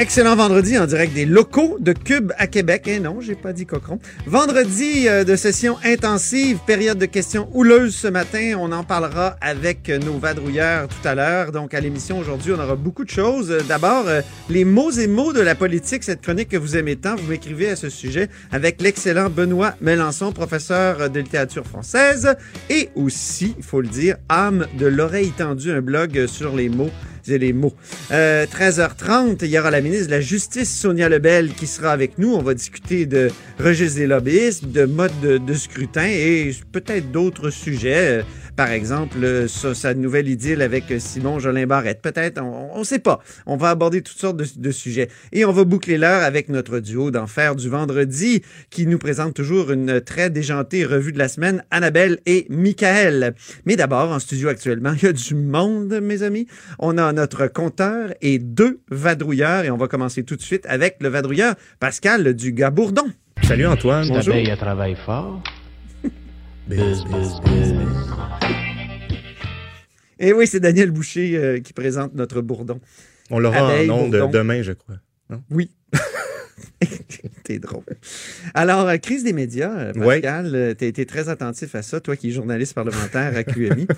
Excellent vendredi en direct des locaux de Cube à Québec. Et non, j'ai pas dit cochon. Vendredi euh, de session intensive, période de questions houleuses ce matin. On en parlera avec nos vadrouilleurs tout à l'heure. Donc à l'émission aujourd'hui, on aura beaucoup de choses. Euh, D'abord, euh, les mots et mots de la politique, cette chronique que vous aimez tant, vous m'écrivez à ce sujet avec l'excellent Benoît Melançon, professeur de littérature française et aussi, il faut le dire, âme de l'oreille tendue, un blog sur les mots les mots. Euh, 13h30, il y aura la ministre de la Justice, Sonia Lebel, qui sera avec nous. On va discuter de registre des lobbyistes, de mode de, de scrutin et peut-être d'autres sujets. Euh, Par exemple, euh, sa, sa nouvelle idylle avec Simon Jolin Barrette. Peut-être, on ne sait pas. On va aborder toutes sortes de, de sujets. Et on va boucler l'heure avec notre duo d'enfer du vendredi, qui nous présente toujours une très déjantée revue de la semaine, Annabelle et Michael. Mais d'abord, en studio actuellement, il y a du monde, mes amis. On a notre compteur et deux vadrouilleurs. Et on va commencer tout de suite avec le vadrouilleur Pascal du Gabourdon. Salut Antoine. Bonjour. L'abeille, travaille fort. Buzz, buzz, buzz. Et oui, c'est Daniel Boucher euh, qui présente notre bourdon. On l'aura en ondes demain, je crois. Oui. T'es drôle. Alors, euh, crise des médias, euh. Pascal, euh, t'as été très attentif à ça, toi qui es journaliste parlementaire à QMI.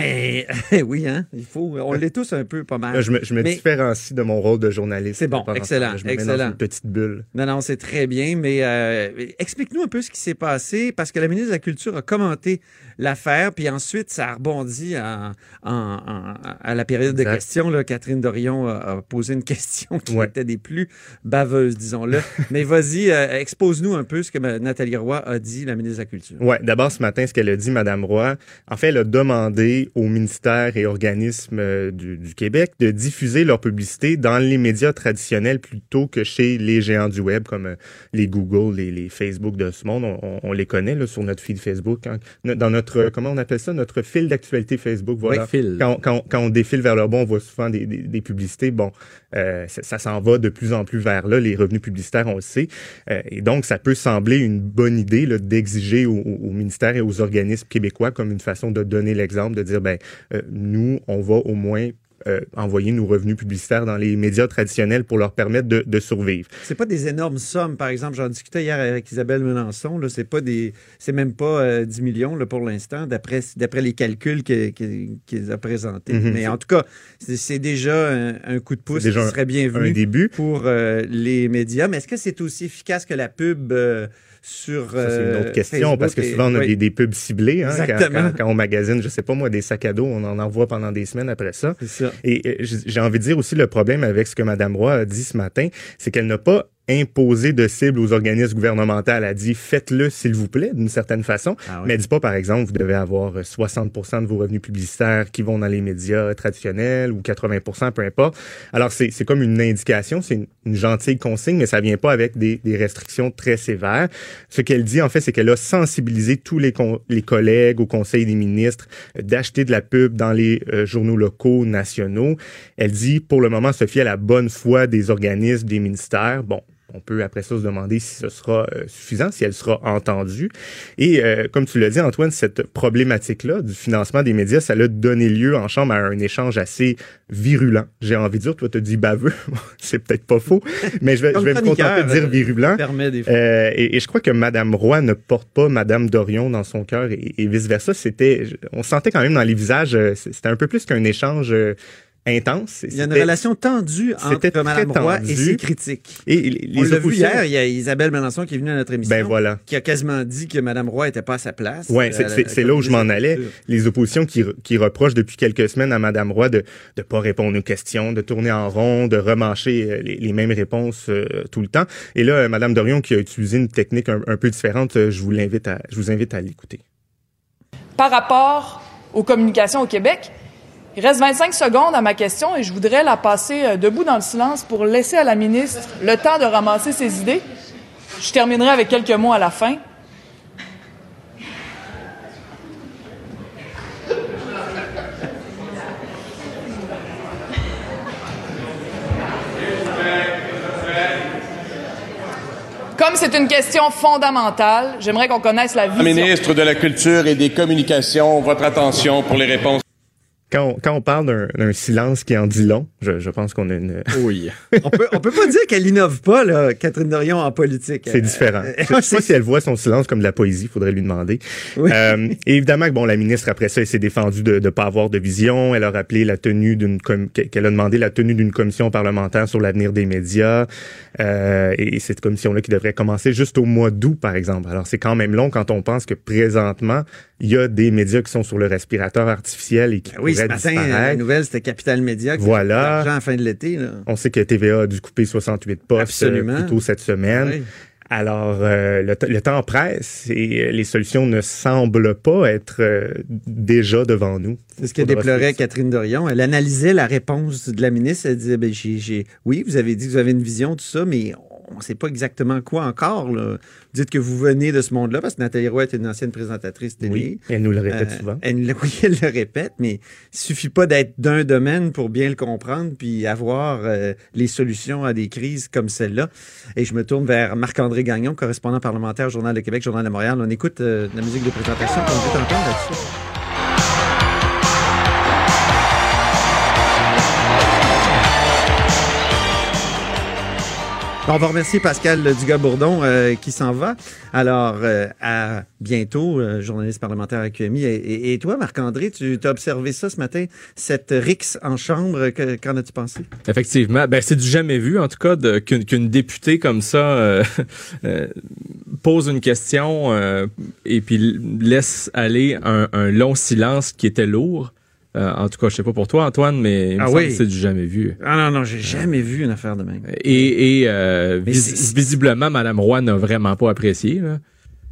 Et, oui, hein, il faut, on l'est tous un peu pas mal. Je me, je me Mais- différencie de mon rôle de journaliste. C'est bon, excellent, Je me mets excellent. dans une petite bulle. Non, non, c'est très bien, mais euh, explique-nous un peu ce qui s'est passé, parce que la ministre de la Culture a commenté l'affaire, puis ensuite, ça a rebondi en- en- en- à la période de Exact. questions. Là, Catherine Dorion a, a posé une question qui Ouais. était des plus baveuses, disons-le. mais vas-y, euh, expose-nous un peu ce que Nathalie Roy a dit, la ministre de la Culture. Ouais, d'abord ce matin, ce qu'elle a dit, Madame Roy, en fait, elle a demandé aux ministères et organismes euh, du, du Québec de diffuser leur publicité dans les médias traditionnels plutôt que chez les géants du web comme euh, les Google, les, les Facebook de ce monde. On, les connaît là, sur notre feed Facebook. hein. Dans notre, comment on appelle ça, notre fil d'actualité Facebook. Voilà. Oui, fil. Quand, quand, quand on défile vers le bas, on voit souvent des, des, des publicités. Bon, euh, ça, ça s'en va de plus en plus vers là. Les revenus publicitaires, on le sait. Euh, et donc, ça peut sembler une bonne idée d'exiger au ministère et aux organismes québécois comme une façon de donner l'exemple, de dire, ben, euh, nous, on va au moins euh, envoyer nos revenus publicitaires dans les médias traditionnels pour leur permettre de, de survivre. C'est pas des énormes sommes, par exemple. J'en discutais hier avec Isabelle Melançon. Là, c'est pas des, c'est même pas euh, 10 millions là, pour l'instant, d'après, d'après les calculs qu'ils a présentés. Mhm. Mais en tout cas, c'est, déjà un, un coup de pouce déjà qui serait bienvenu Un début. pour euh, les médias. Mais est-ce que c'est aussi efficace que la pub euh, sur Ça, c'est une euh, autre question, Facebook parce que et- souvent, on a oui. des, des pubs ciblées. Hein, quand, Exactement. quand, quand on magasine, je sais pas moi, des sacs à dos, on en envoie pendant des semaines après ça. C'est ça. Et euh, j'ai envie de dire aussi le problème avec ce que Mme Roy a dit ce matin, c'est qu'elle n'a pas imposé de cible aux organismes gouvernementaux. Elle a dit faites-le s'il vous plaît, d'une certaine façon. Ah oui. Mais elle dit pas, par exemple, vous devez avoir euh, 60% de vos revenus publicitaires qui vont dans les médias traditionnels ou 80% peu importe. Alors, c'est comme une indication, c'est une, une gentille consigne, mais ça vient pas avec des, des restrictions très sévères. Ce qu'elle dit, en fait, c'est qu'elle a sensibilisé tous les, les collègues au Conseil des ministres euh, d'acheter de la pub dans les euh, journaux locaux, nationaux. Elle dit, pour le moment, se fier à la bonne foi des organismes, des ministères. Bon, on peut après ça se demander si ce sera euh, suffisant, si elle sera entendue. Et euh, comme tu l'as dit, Antoine, cette problématique-là du financement des médias, ça l'a donné lieu en chambre à un échange assez virulent. J'ai envie de dire, toi, tu as dit baveux. c'est peut-être pas faux, mais je vais, je Comme vais me contenter de dire euh, virulent. permet des fois. Euh, et, et je crois que Madame Roy ne porte pas Madame Dorion dans son cœur et, et vice versa. C'était, on sentait quand même dans les visages, euh, c'était un peu plus qu'un échange euh, intense. Il y a une relation tendue entre Mme Roy et ses critiques. Et les, On l'a vu oppositions- hier, il y a Isabelle Melançon qui est venue à notre émission. Ben voilà. Qui a quasiment dit que Mme Roy était pas à sa place. Ouais, c'est- Euh, c'est là où je m'en allais. Les oppositions qui, qui reprochent depuis quelques semaines à Madame Roy de ne pas répondre aux questions, de tourner en rond, de remancher euh, les, les mêmes réponses euh, tout le temps. Et là, Madame Dorion qui a utilisé une technique un, un peu différente, je vous l'invite à, je vous invite à l'écouter. par rapport aux communications au Québec. Il reste 25 secondes à ma question et je voudrais la passer euh, debout dans le silence pour laisser à la ministre le temps de ramasser ses idées. Je terminerai avec quelques mots à la fin. Comme c'est une question fondamentale, j'aimerais qu'on connaisse la vision. Ministre de la Culture et des Communications, votre attention pour les réponses. Quand on, quand on parle d'un- d'un silence qui en dit long, je, je pense qu'on a une. Oui. on peut, on peut pas dire qu'elle innove pas, là, Catherine Dorion, en politique. C'est différent. Je je sais pas si elle voit son silence comme de la poésie, faudrait lui demander. Oui. Euh, et évidemment que bon, la ministre après ça, elle s'est défendue de ne pas avoir de vision. Elle a rappelé la tenue d'une com- qu'elle a demandé la tenue d'une commission parlementaire sur l'avenir des médias. Euh, et cette commission-là qui devrait commencer juste au mois d'août, par exemple. Alors c'est quand même long quand on pense que présentement il y a des médias qui sont sur le respirateur artificiel et qui Ben oui, ce pourraient matin, disparaître. la nouvelle, c'était Capital Média. qui Voilà. a l'argent à la fin de l'été. On sait que TVA a dû couper 68 postes Absolument. euh, plus tôt cette semaine. Oui. Alors, euh, le, temps presse et euh, les solutions ne semblent pas être euh, déjà devant nous. C'est ce que déplorait. Catherine Dorion. Elle analysait la réponse de la ministre. Elle disait, ben, j'ai, j'ai- oui, vous avez dit que vous avez une vision, tout ça, mais on ne sait pas exactement quoi encore. là. Dites que vous venez de ce monde-là, parce que Nathalie Roy est une ancienne présentatrice télé. Oui, elle nous le répète Euh, souvent. Elle, le- oui, elle le répète, mais il suffit pas d'être d'un domaine pour bien le comprendre puis avoir euh, les solutions à des crises comme celle-là. Et je me tourne vers Marc-André Gagnon, correspondant parlementaire au Journal de Québec, Journal de Montréal. On écoute euh, la musique de présentation qu'on entendre là-dessus. On va remercier Pascal Dugas-Bourdon euh, qui s'en va. Alors, euh, à bientôt, euh, journaliste parlementaire à QMI. Et, toi, Marc-André, tu as observé ça ce matin, cette rixe en chambre. que- Qu'en as-tu pensé? Effectivement, ben c'est du jamais vu en tout cas qu'une députée comme ça pose une question et puis laisse aller un long silence qui était lourd. Euh, en tout cas, je sais pas pour toi Antoine, mais Ah oui. c'est du jamais vu. Ah non, non, j'ai jamais vu une affaire de même. Et, et euh, vis- visiblement, Madame Roy n'a vraiment pas apprécié. Là.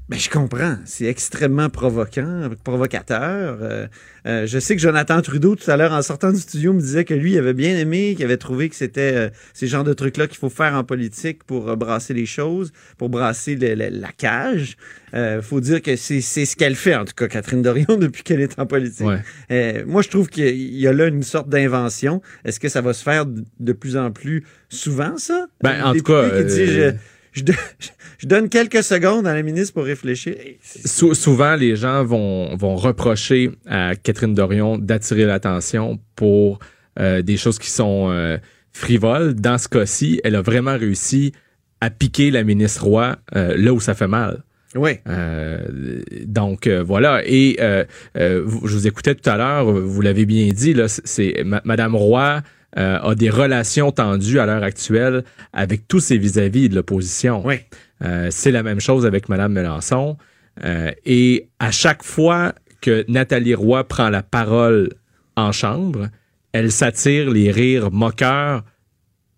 Ben, je comprends. C'est extrêmement provoquant, provocateur. Euh, euh, je sais que Jonathan Trudeau, tout à l'heure, en sortant du studio, me disait que lui, il avait bien aimé, qu'il avait trouvé que c'était euh, ces genres de trucs-là qu'il faut faire en politique pour euh, brasser les choses, pour brasser le- le- la cage. Euh, faut dire que c'est c'est ce qu'elle fait, en tout cas, Catherine Dorion, depuis qu'elle est en politique. Ouais. Euh, moi, je trouve qu'il y a là une sorte d'invention. Est-ce que ça va se faire de plus en plus souvent, ça? Ben, en tout cas, qui dit, je- je, don- je donne quelques secondes à la ministre pour réfléchir. Sou- souvent, les gens vont, vont reprocher à Catherine Dorion d'attirer l'attention pour euh, des choses qui sont euh, frivoles. Dans ce cas-ci, elle a vraiment réussi à piquer la ministre Roy euh, là où ça fait mal. Oui. Euh, donc euh, voilà. Et euh, vous- je vous écoutais tout à l'heure, vous l'avez bien dit, là, c'est- c'est ma- Madame Roy euh, a des relations tendues à l'heure actuelle avec tous ses vis-à-vis de l'opposition. Oui. Euh, c'est la même chose avec Madame Melançon. Euh, et à chaque fois que Nathalie Roy prend la parole en chambre, elle s'attire les rires moqueurs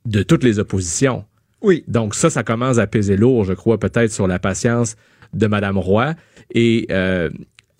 de toutes les oppositions. Oui. Donc ça, ça commence à peser lourd, je crois, peut-être sur la patience de Madame Roy. Et euh,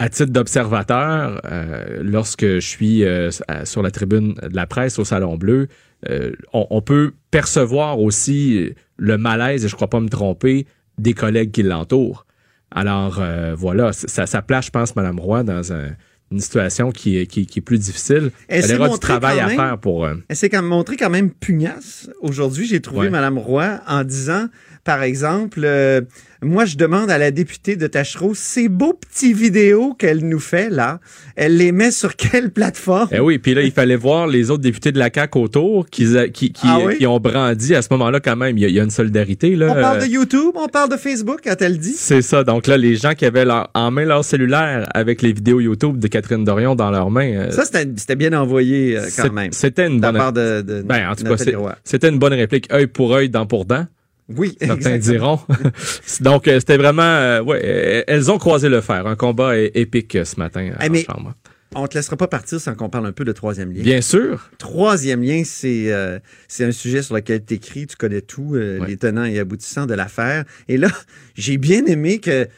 à titre d'observateur, euh, lorsque je suis euh, sur la tribune de la presse au Salon Bleu, euh, on, on peut percevoir aussi le malaise, et je crois pas me tromper, des collègues qui l'entourent. Alors voilà, ça, ça place, je pense, Madame Roy dans un- une situation qui est, qui, qui est plus difficile. Elle s'est aura du travail à faire pour... euh, Elle s'est quand même montrée quand même pugnace. Aujourd'hui, j'ai trouvé Ouais. Mme Roy en disant, par exemple, euh, moi, je demande à la députée de Tachereau, ces beaux petits vidéos qu'elle nous fait, là, elle les met sur quelle plateforme? Eh oui, puis là, il fallait voir les autres députés de la CAQ autour qui, qui, qui, Ah oui? qui ont brandi à ce moment-là quand même. Il y a, il y a une solidarité. Là, On parle Euh, de YouTube, on parle de Facebook quand elle dit? C'est ça. Donc là, les gens qui avaient leur- en main leur cellulaire avec les vidéos YouTube de Catherine Dorion dans leurs mains. euh, Ça, c'était bien envoyé quand même. C'était une bonne de, de Ben, en tout cas, c'était une bonne réplique, œil pour œil, dent pour dent, Oui, certains diront. Donc, euh, c'était vraiment, euh, ouais, euh, elles ont croisé le fer. Un combat épique ce matin à Eh, la mais- chambre. On te laissera pas partir sans qu'on parle un peu de troisième lien. Bien sûr. Troisième lien, c'est euh, c'est un sujet sur lequel tu écris, tu connais tout, euh, Ouais. les tenants et aboutissants de l'affaire. Et là, j'ai bien aimé que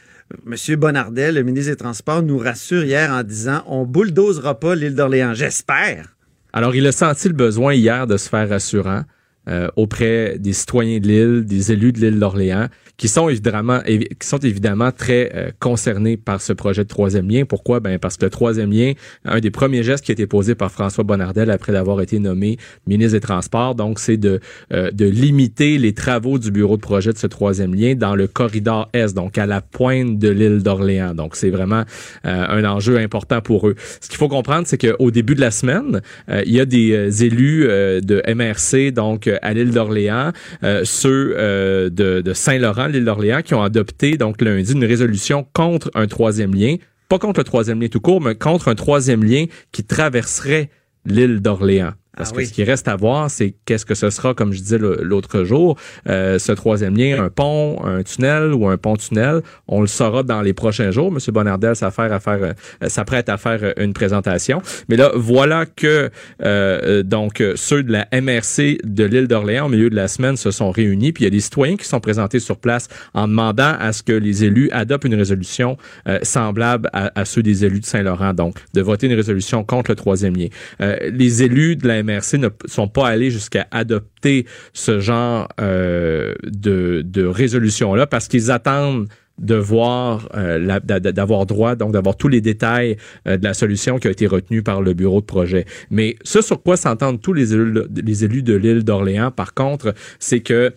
M. Bonnardel, le ministre des Transports, nous rassure hier en disant on bulldozera pas l'île d'Orléans. J'espère. Alors, il a senti le besoin hier de se faire rassurant. Euh, auprès des citoyens de l'île, des élus de l'île d'Orléans, qui sont évidemment, évi- qui sont évidemment très euh, concernés par ce projet de troisième lien. Pourquoi? Ben parce que le troisième lien, un des premiers gestes qui a été posé par François Bonnardel après d'avoir été nommé ministre des Transports, donc c'est de euh, de limiter les travaux du bureau de projet de ce troisième lien dans le corridor Est, donc à la pointe de l'île d'Orléans. Donc c'est vraiment euh, un enjeu important pour eux. Ce qu'il faut comprendre, c'est qu'au début de la semaine, euh, il y a des élus de MRC, donc à l'île d'Orléans, euh, ceux euh, de, de Saint-Laurent, l'île d'Orléans, qui ont adopté donc lundi une résolution contre un troisième lien, pas contre le troisième lien tout court, mais contre un troisième lien qui traverserait l'île d'Orléans. Parce Ah que oui. ce qui reste à voir, c'est qu'est-ce que ce sera, comme je disais l'autre jour, euh, ce troisième lien, un pont, un tunnel ou un pont-tunnel. On le saura dans les prochains jours. Monsieur Bonardel s'affaire à faire, euh, s'apprête à faire euh, une présentation. Mais là, voilà que euh, donc ceux de la MRC de l'île d'Orléans au milieu de la semaine se sont réunis. Puis il y a des citoyens qui sont présentés sur place en demandant à ce que les élus adoptent une résolution euh, semblable à, à ceux des élus de Saint-Laurent. Donc, de voter une résolution contre le troisième lien. Euh, les élus de la MRC ne sont pas allés jusqu'à adopter ce genre euh, de, de résolution-là parce qu'ils attendent de voir euh, la- d'a- d'a- d'avoir droit donc d'avoir tous les détails euh, de la solution qui a été retenue par le bureau de projet. Mais ce sur quoi s'entendent tous les élus, les élus de l'île d'Orléans par contre, c'est que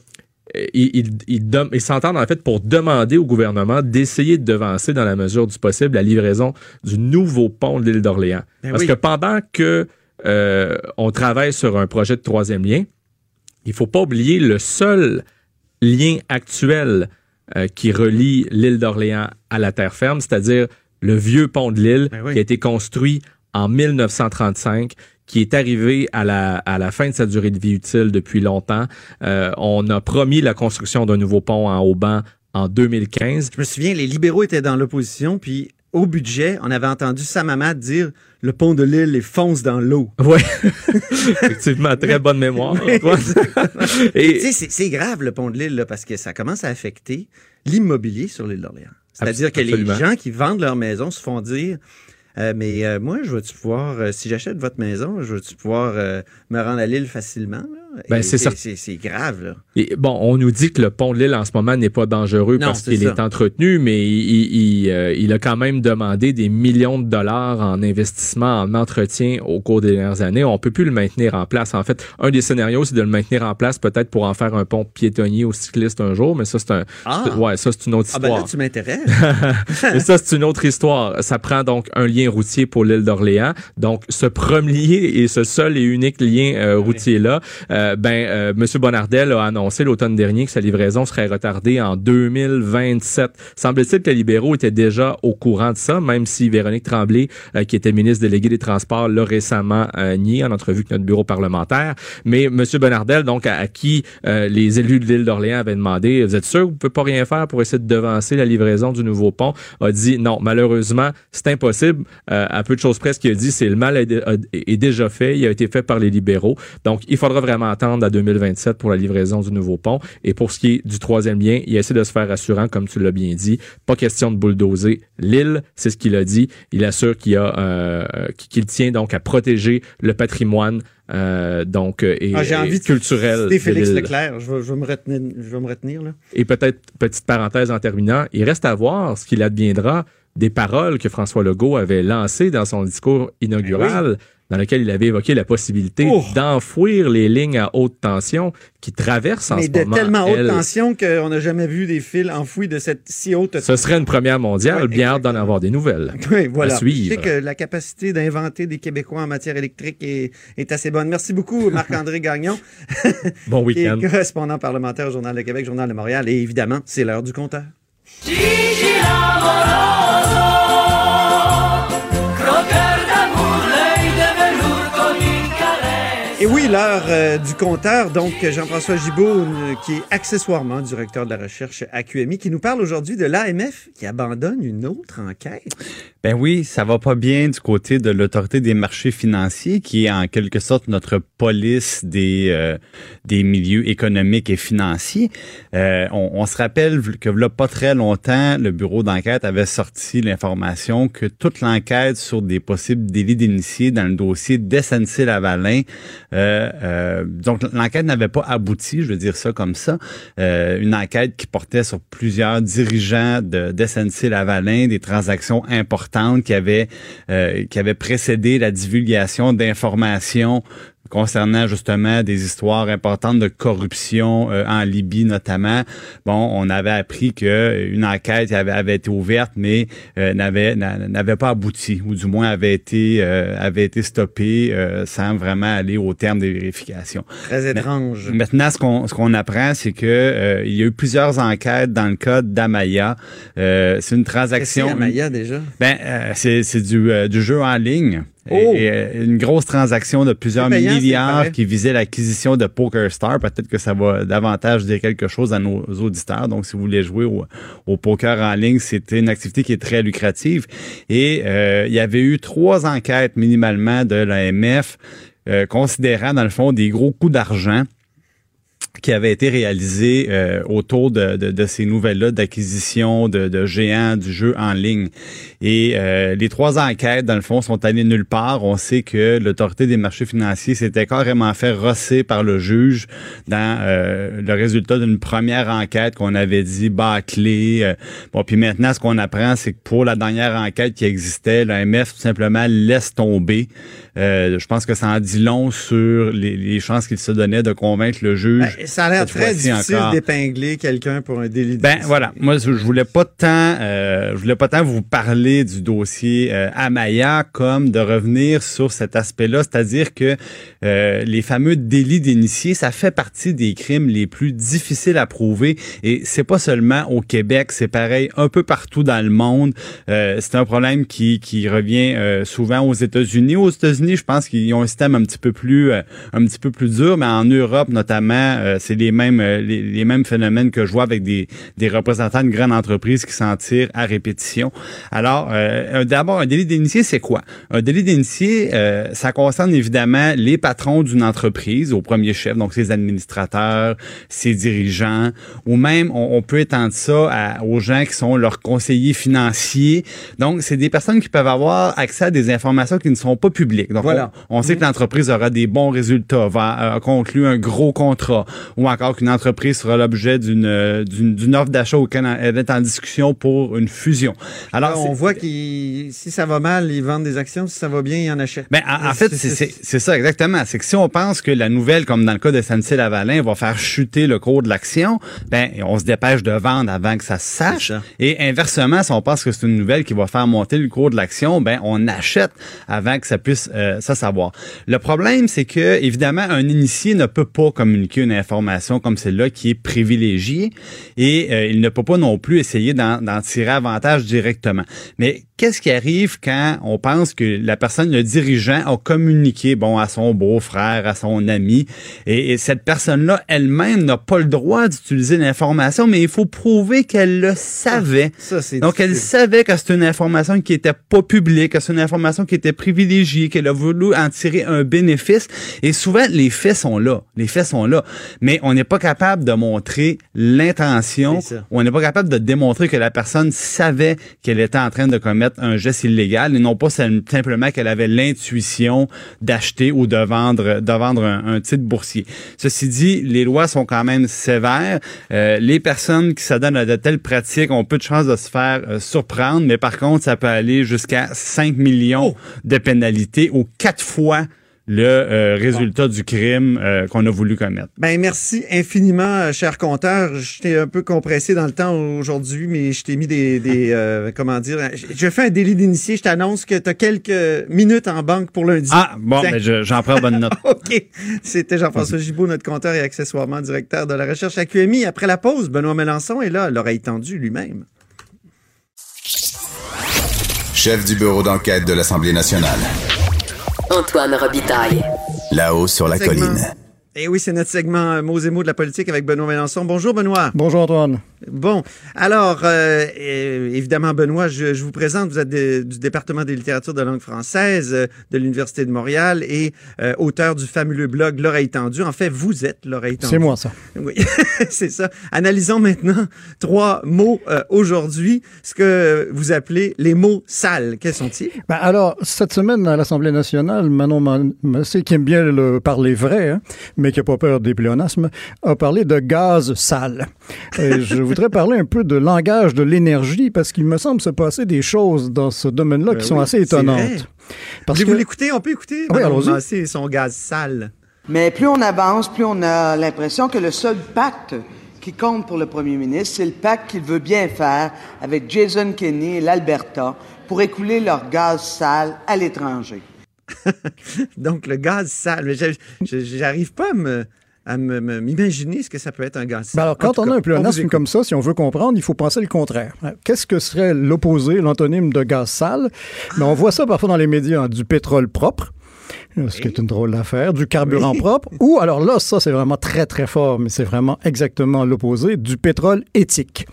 ils, s'entendent en fait pour demander au gouvernement d'essayer de devancer dans la mesure du possible la livraison du nouveau pont de l'île d'Orléans. Ben Parce oui. que pendant que euh, on travaille sur un projet de troisième lien, il faut pas oublier le seul lien actuel euh, qui relie l'île d'Orléans à la terre ferme, c'est-à-dire le vieux pont de l'île Ben oui. qui a été construit en 1935 qui est arrivé à la, à la fin de sa durée de vie utile depuis longtemps. Euh, on a promis la construction d'un nouveau pont en Auban en 2015. Je me souviens, les libéraux étaient dans l'opposition, puis au budget, on avait entendu Sam Hamad dire le pont de l'île les fonce dans l'eau. Oui, effectivement, très bonne mémoire. Et, c'est- grave le pont de l'île, là, parce que ça commence à affecter l'immobilier sur l'île d'Orléans. C'est-à-dire que les gens qui vendent leur maison se font dire euh, mais euh, moi, je vais-tu pouvoir, euh, si j'achète votre maison, je vais-tu pouvoir me rendre à l'île facilement? Là? Ben, c'est grave, là. Et bon, on nous dit que le pont de l'île en ce moment n'est pas dangereux Non, parce qu'il est entretenu, mais il, il- il, euh, il a quand même demandé des millions de dollars en investissement, en entretien au cours des dernières années. On peut plus le maintenir en place. En fait, un des scénarios, c'est de le maintenir en place peut-être pour en faire un pont piétonnier aux cyclistes un jour, mais ça, c'est un, Ah. ouais, ça, c'est une autre Ah ben histoire. là, tu m'intéresses. Mais ça, c'est une autre histoire. Ça prend donc un lien routier pour l'île d'Orléans. Donc, ce premier et ce seul et unique lien euh, routier-là, euh, ben, euh, M. Bonnardel a annoncé l'automne dernier que sa livraison serait retardée en 2027. Semble-t-il que les libéraux étaient déjà au courant de ça, même si Véronique Tremblay, euh, qui était ministre déléguée des Transports, l'a récemment euh, nié en entrevue avec notre bureau parlementaire. Mais M. Bonnardel, donc, à, qui euh, les élus de l'île d'Orléans avaient demandé, vous êtes sûr que vous ne pouvez pas rien faire pour essayer de devancer la livraison du nouveau pont, a dit non, malheureusement, c'est impossible. Euh, à peu de choses près, ce qu'il a dit, c'est le mal est- est déjà fait. Il a été fait par les libéraux. Donc, il faudra vraiment attendre à 2027 pour la livraison du nouveau pont. Et pour ce qui est du troisième lien, il essaie de se faire assurant, comme tu l'as bien dit. Pas question de bulldozer l'île, c'est ce qu'il a dit. Il assure qu'il a, euh, qu'il tient donc à protéger le patrimoine euh, donc euh, et, Ah, J'ai envie culturel de Félix. Leclerc. Je vais, je vais me retenir. Je vais me retenir là. Et peut-être, petite parenthèse en terminant, il reste à voir ce qu'il adviendra des paroles que François Legault avait lancées dans son discours inaugural, dans lequel il avait évoqué la possibilité Oh! d'enfouir les lignes à haute tension qui traversent en Mais ce de moment. tellement haute elles. tension qu'on n'a jamais vu des fils enfouis de cette si haute Ce serait une première mondiale, Ouais, bien hâte d'en avoir des nouvelles. Oui, voilà. À suivre. Je sais que la capacité d'inventer des Québécois en matière électrique est, est assez bonne. Merci beaucoup, Marc-André Gagnon, Bon qui est week-end. correspondant parlementaire au Journal de Québec, Journal de Montréal. Et évidemment, c'est l'heure du compteur. Et oui, l'heure du compteur. Donc, Jean-François Gibault, euh, qui est accessoirement directeur de la recherche à QMI, qui nous parle aujourd'hui de l'AMF qui abandonne une autre enquête. Ben oui, ça va pas bien du côté de l'autorité des marchés financiers, qui est en quelque sorte notre police des euh, des milieux économiques et financiers. Euh, on, se rappelle que là pas très longtemps, le bureau d'enquête avait sorti l'information que toute l'enquête sur des possibles délits d'initiés dans le dossier d'SNC Lavalin donc, l'enquête n'avait pas abouti, je veux dire ça comme ça. Euh, une enquête qui portait sur plusieurs dirigeants de d'SNC Lavalin, des transactions importantes qui avaient, euh, qui avaient précédé la divulgation d'informations concernant justement des histoires importantes de corruption euh, en Libye notamment. Bon, on avait appris que une enquête avait, avait été ouverte, mais euh, n'avait n'avait pas abouti, ou du moins avait été euh, avait été stoppée euh, sans vraiment aller au terme des vérifications. Très étrange. Maintenant, ce qu'on ce qu'on apprend, c'est que euh, il y a eu plusieurs enquêtes dans le cas d'Amaya. Euh, c'est une transaction. Amaya, déjà? Ben, euh, c'est c'est du euh, du jeu en ligne. Oh! Et, et, euh, une grosse transaction de plusieurs payant, milliards qui visait l'acquisition de PokerStar. Peut-être que ça va davantage dire quelque chose à nos auditeurs. Donc, si vous voulez jouer au, au poker en ligne, c'était une activité qui est très lucrative. Et euh, il y avait eu trois enquêtes minimalement de l'AMF euh, considérant, dans le fond, des gros coups d'argent qui avait été réalisé euh, autour de, de, de ces nouvelles-là d'acquisition de, de géants du jeu en ligne. Et euh, les trois enquêtes, dans le fond, sont allées nulle part. On sait que l'autorité des marchés financiers s'était carrément fait rosser par le juge dans euh, le résultat d'une première enquête qu'on avait dit bâclée. Euh, bon, puis maintenant, ce qu'on apprend, c'est que pour la dernière enquête qui existait, l'AMF tout simplement laisse tomber. Euh, je pense que ça en dit long sur les, les chances qu'il se donnait de convaincre le juge. Ben, ça a l'air très difficile d'épingler quelqu'un pour un délit Ben voilà, moi je, je voulais pas tant, euh, je voulais pas tant vous parler du dossier euh, Amaya comme de revenir sur cet aspect-là, c'est-à-dire que euh, les fameux délits d'initiés, ça fait partie des crimes les plus difficiles à prouver. Et c'est pas seulement au Québec, c'est pareil un peu partout dans le monde. Euh, c'est un problème qui qui revient euh, souvent aux États-Unis. Aux États-Unis, je pense qu'ils ont un système un petit peu plus euh, un petit peu plus dur, mais en Europe notamment, euh, c'est les mêmes euh, les, les mêmes phénomènes que je vois avec des des représentants de grandes entreprises qui s'en tirent à répétition. Alors, euh, d'abord, un délit d'initié, c'est quoi? Un délit d'initié, euh, ça concerne évidemment les patrons d'une entreprise au premier chef, donc ses administrateurs, ses dirigeants, ou même, on, on peut étendre ça à- aux gens qui sont leurs conseillers financiers. Donc, c'est des personnes qui peuvent avoir accès à des informations qui ne sont pas publiques. Donc, Voilà. on, on sait que l'entreprise aura des bons résultats, va euh, conclure un gros contrat, ou encore qu'une entreprise sera l'objet d'une euh, d'une d'une offre d'achat auquel elle est en discussion pour une fusion. Alors, on voit qu'ils, si ça va mal, ils vendent des actions. Si ça va bien, ils en achètent. ben, en, en fait, c'est- c'est c'est ça exactement. C'est que si on pense que la nouvelle, comme dans le cas de SNC Lavalin, va faire chuter le cours de l'action, ben on se dépêche de vendre avant que ça se sache. Ça. Et inversement, si on pense que c'est une nouvelle qui va faire monter le cours de l'action, ben on achète avant que ça puisse euh, ça savoir. Le problème, c'est que évidemment, un initié ne peut pas communiquer une information comme celle-là qui est privilégiée et euh, il ne peut pas non plus essayer d'en tirer avantage directement. Mais qu'est-ce qui arrive quand on pense que la personne, le dirigeant, a communiqué bon à son beau-frère, à son ami, et, et cette personne-là elle-même n'a pas le droit d'utiliser l'information, mais il faut prouver qu'elle le savait. Ça, c'est Donc, elle savait que c'était une information qui était pas publique, que c'est une information qui était privilégiée, qu'elle a voulu en tirer un bénéfice. Et souvent, les faits sont là. Les faits sont là. Mais on n'est pas capable de montrer l'intention. Ça. On n'est pas capable de démontrer que la personne savait qu'elle était en train de commettre un geste illégal et non pas sim- simplement qu'elle avait l'intuition d'acheter ou de vendre, de vendre un, un titre boursier. Ceci dit, les lois sont quand même sévères. Euh, les personnes qui s'adonnent à de telles pratiques ont peu de chances de se faire euh, surprendre, mais par contre, ça peut aller jusqu'à 5 millions de pénalités ou quatre fois le euh, résultat du crime euh, qu'on a voulu commettre. Ben merci infiniment, euh, cher compteur. Je t'ai un peu compressé dans le temps aujourd'hui, mais je t'ai mis des, des euh, comment dire, je fais un délit d'initié. Je t'annonce que tu as quelques minutes en banque pour lundi. Ah, bon, ben, je- j'en prends bonne note. OK. C'était Jean-François Gibault, notre compteur et accessoirement directeur de la recherche à QMI. Après la pause, Benoît Mélenchon est là, l'oreille tendue lui-même. Chef du bureau d'enquête de l'Assemblée nationale. Antoine Robitaille. Là-haut sur la colline. Et oui, c'est notre segment euh, mots et mots de la politique avec Benoît Mélenchon. Bonjour, Benoît. Bonjour Antoine. Bon, alors, euh, évidemment, Benoît, je, je vous présente, vous êtes de- du département des littératures de langue française euh, de l'Université de Montréal et euh, auteur du fabuleux blog L'oreille tendue. En fait, vous êtes l'oreille tendue. C'est moi, ça. Oui, c'est ça. Analysons maintenant trois mots aujourd'hui, ce que vous appelez les mots sales. Quels sont-ils? Ben alors, cette semaine, à l'Assemblée nationale, Manon Man- Massé, qui aime bien le parler vrai, hein, mais qui n'a pas peur des pléonasmes, a parlé de gaz sale. Et je voudrais parler un peu de langage de l'énergie, parce qu'il me semble se passer des choses dans ce domaine-là Ben qui sont oui, assez étonnantes. Parce Voulez-vous que- l'écouter? On peut écouter? Oui, et son gaz sale. Mais plus on avance, plus on a l'impression que le seul pacte qui compte pour le premier ministre, c'est le pacte qu'il veut bien faire avec Jason Kenney et l'Alberta pour écouler leur gaz sale à l'étranger. Donc, le gaz sale. Mais J'arrive pas à me à m'imaginer ce que ça peut être un gaz sale. Ben alors, quand on cas, a un pléonasme comme ça, si on veut comprendre, il faut penser le contraire. Qu'est-ce que serait l'opposé, l'antonyme de gaz sale? Ben, on voit ça parfois dans les médias, hein, du pétrole propre, ce qui est une drôle d'affaire, du carburant Oui. propre, ou alors là, ça c'est vraiment très très fort, mais c'est vraiment exactement l'opposé, du pétrole éthique.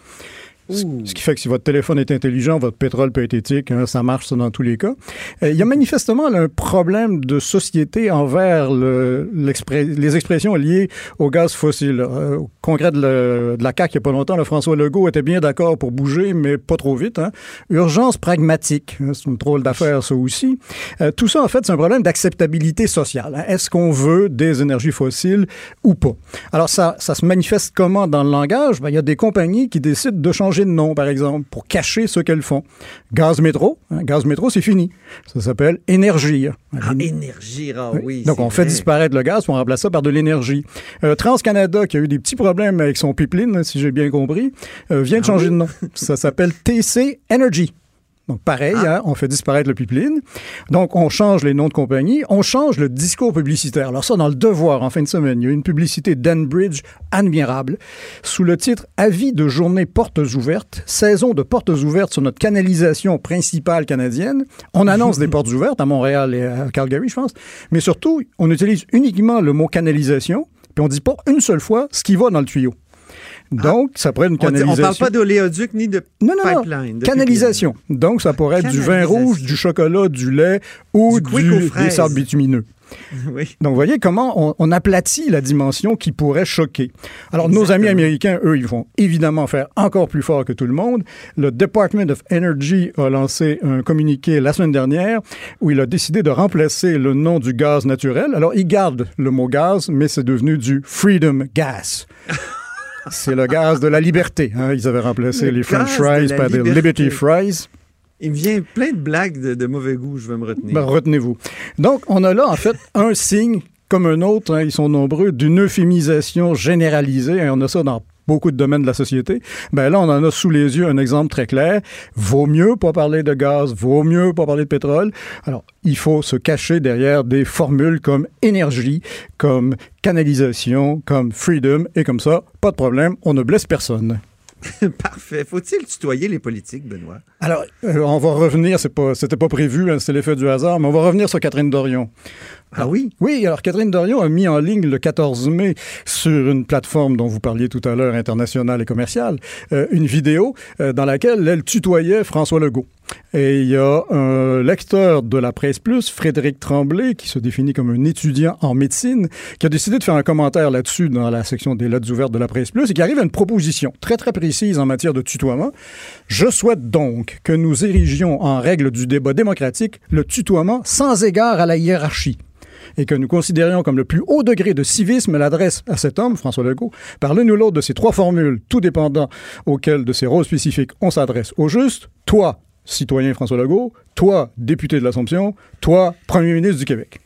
Ce qui fait que si votre téléphone est intelligent, votre pétrole peut être éthique. hein, ça marche ça, dans tous les cas. Euh, il y a manifestement là, un problème de société envers le- les expressions liées au gaz fossile. Euh, congrès de, le- de la CAQ il n'y a pas longtemps, le François Legault était bien d'accord pour bouger, mais pas trop vite. hein. Urgence pragmatique. hein, C'est une drôle d'affaire, ça aussi. Euh, tout ça, en fait, c'est un problème d'acceptabilité sociale. hein. Est-ce qu'on veut des énergies fossiles ou pas? Alors, ça, ça se manifeste comment dans le langage? Ben, Il y a des compagnies qui décident de changer de nom, par exemple, pour cacher ce qu'elles font. Gaz métro, hein, gaz métro, c'est fini. Ça s'appelle énergie. Ah, énergie, ah oui. Donc, on fait vrai. disparaître le gaz pour on remplace ça par de l'énergie. Euh, TransCanada, qui a eu des petits problèmes avec son pipeline, hein, si j'ai bien compris, euh, vient de Ah changer de nom. Ça s'appelle TC Energy. Donc, pareil, Ah. hein, on fait disparaître le pipeline. Donc, on change les noms de compagnie, on change le discours publicitaire. Alors ça, dans le Devoir, en fin de semaine, il y a eu une publicité d'Enbridge admirable sous le titre « Avis de journée portes ouvertes, saison de portes ouvertes sur notre canalisation principale canadienne ». On annonce des portes ouvertes à Montréal et à Calgary, je pense, mais surtout, on utilise uniquement le mot « canalisation », puis on dit pas une seule fois ce qui va dans le tuyau. Donc, ça pourrait être une canalisation. On parle pas d'oléoduc ni de Non, non, non. pipeline. de Canalisation. Donc, ça pourrait être du vin rouge, du chocolat, du lait ou Du du, des sables bitumineux. Oui. Donc, vous voyez comment on, on aplatit la dimension qui pourrait choquer. Alors, nos amis américains, eux, ils vont évidemment faire encore plus fort que tout le monde. Le Department of Energy a lancé un communiqué la semaine dernière où il a décidé de remplacer le nom du gaz naturel. Alors, il garde le mot gaz, mais c'est devenu du Freedom Gas. C'est le gaz de la liberté. hein. Ils avaient remplacé Le les French de fries par des. Liberty fries. Il me vient plein de blagues de, mauvais goût, je vais me retenir. Ben, retenez-vous. Donc, on a là, en fait, un signe, comme un autre, hein, ils sont nombreux, d'une euphémisation généralisée. Et on a ça dans beaucoup de domaines de la société. Ben là, on en a sous les yeux un exemple très clair. Vaut mieux pas parler de gaz, vaut mieux pas parler de pétrole. Alors, il faut se cacher derrière des formules comme énergie, comme canalisation, comme freedom, et comme ça, pas de problème, on ne blesse personne. Parfait. Faut-il tutoyer les politiques, Benoît? Alors, euh, on va revenir, c'est pas, c'était pas prévu, hein, c'est l'effet du hasard, mais on va revenir sur Catherine Dorion. Ah oui? Oui, alors Catherine Dorion a mis en ligne le 14 mai sur une plateforme dont vous parliez tout à l'heure, internationale et commerciale, euh, une vidéo euh, dans laquelle elle tutoyait François Legault. Et il y a un lecteur de la Presse Plus, Frédéric Tremblay, qui se définit comme un étudiant en médecine, qui a décidé de faire un commentaire là-dessus dans la section des lettres ouvertes de la Presse Plus et qui arrive à une proposition très très précise en matière de tutoiement. Je souhaite donc que nous érigions en règle du débat démocratique le tutoiement sans égard à la hiérarchie et que nous considérions comme le plus haut degré de civisme l'adresse à cet homme, François Legault, par l'une ou l'autre de ces trois formules, tout dépendant auxquelles de ces rôles spécifiques on s'adresse au juste, toi, citoyen François Legault, toi, député de l'Assomption, toi, premier ministre du Québec.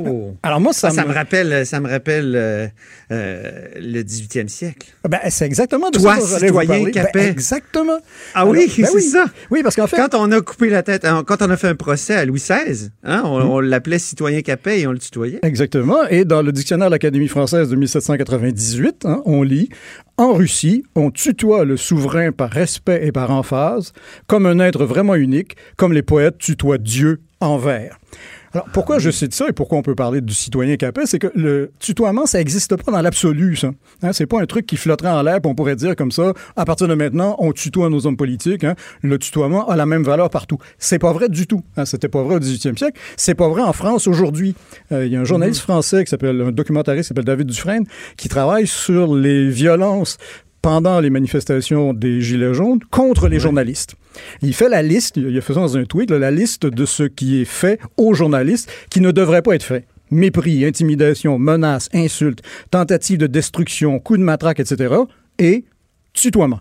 Oh. Alors moi, ça, Ça, ça me- me rappelle, ça me rappelle euh, euh, le 18e siècle. Ben, c'est exactement de Toi, ça citoyen parler. Ben, Capet. exactement. Ah oui, ben c'est ça. Oui, parce qu'en fait, Quand on a coupé la tête, hein, quand on a fait un procès à Louis XVI, hein, on, Hmm. on l'appelait citoyen Capet et on le tutoyait. Exactement. Et dans le dictionnaire de l'Académie française de 1798, hein, on lit En Russie, on tutoie le souverain par respect et par emphase, comme un être vraiment unique, comme les poètes tutoient Dieu en vers. Alors, pourquoi je cite ça et pourquoi on peut parler du citoyen capé, c'est que le tutoiement, ça n'existe pas dans l'absolu, ça. Hein, c'est pas un truc qui flotterait en l'air, on pourrait dire comme ça, à partir de maintenant, on tutoie nos hommes politiques. Hein. Le tutoiement a la même valeur partout. C'est pas vrai du tout. Hein. C'était pas vrai au 18e siècle. C'est pas vrai en France aujourd'hui. Euh, Il y a un journaliste français qui s'appelle, un documentariste qui s'appelle David Dufresne, qui travaille sur les violences pendant les manifestations des Gilets jaunes contre les journalistes. Il fait la liste, il a fait ça dans un tweet, là, la liste de ce qui est fait aux journalistes qui ne devrait pas être fait. Mépris, intimidation, menaces, insultes, tentatives de destruction, coups de matraque, etc. Et tutoiement.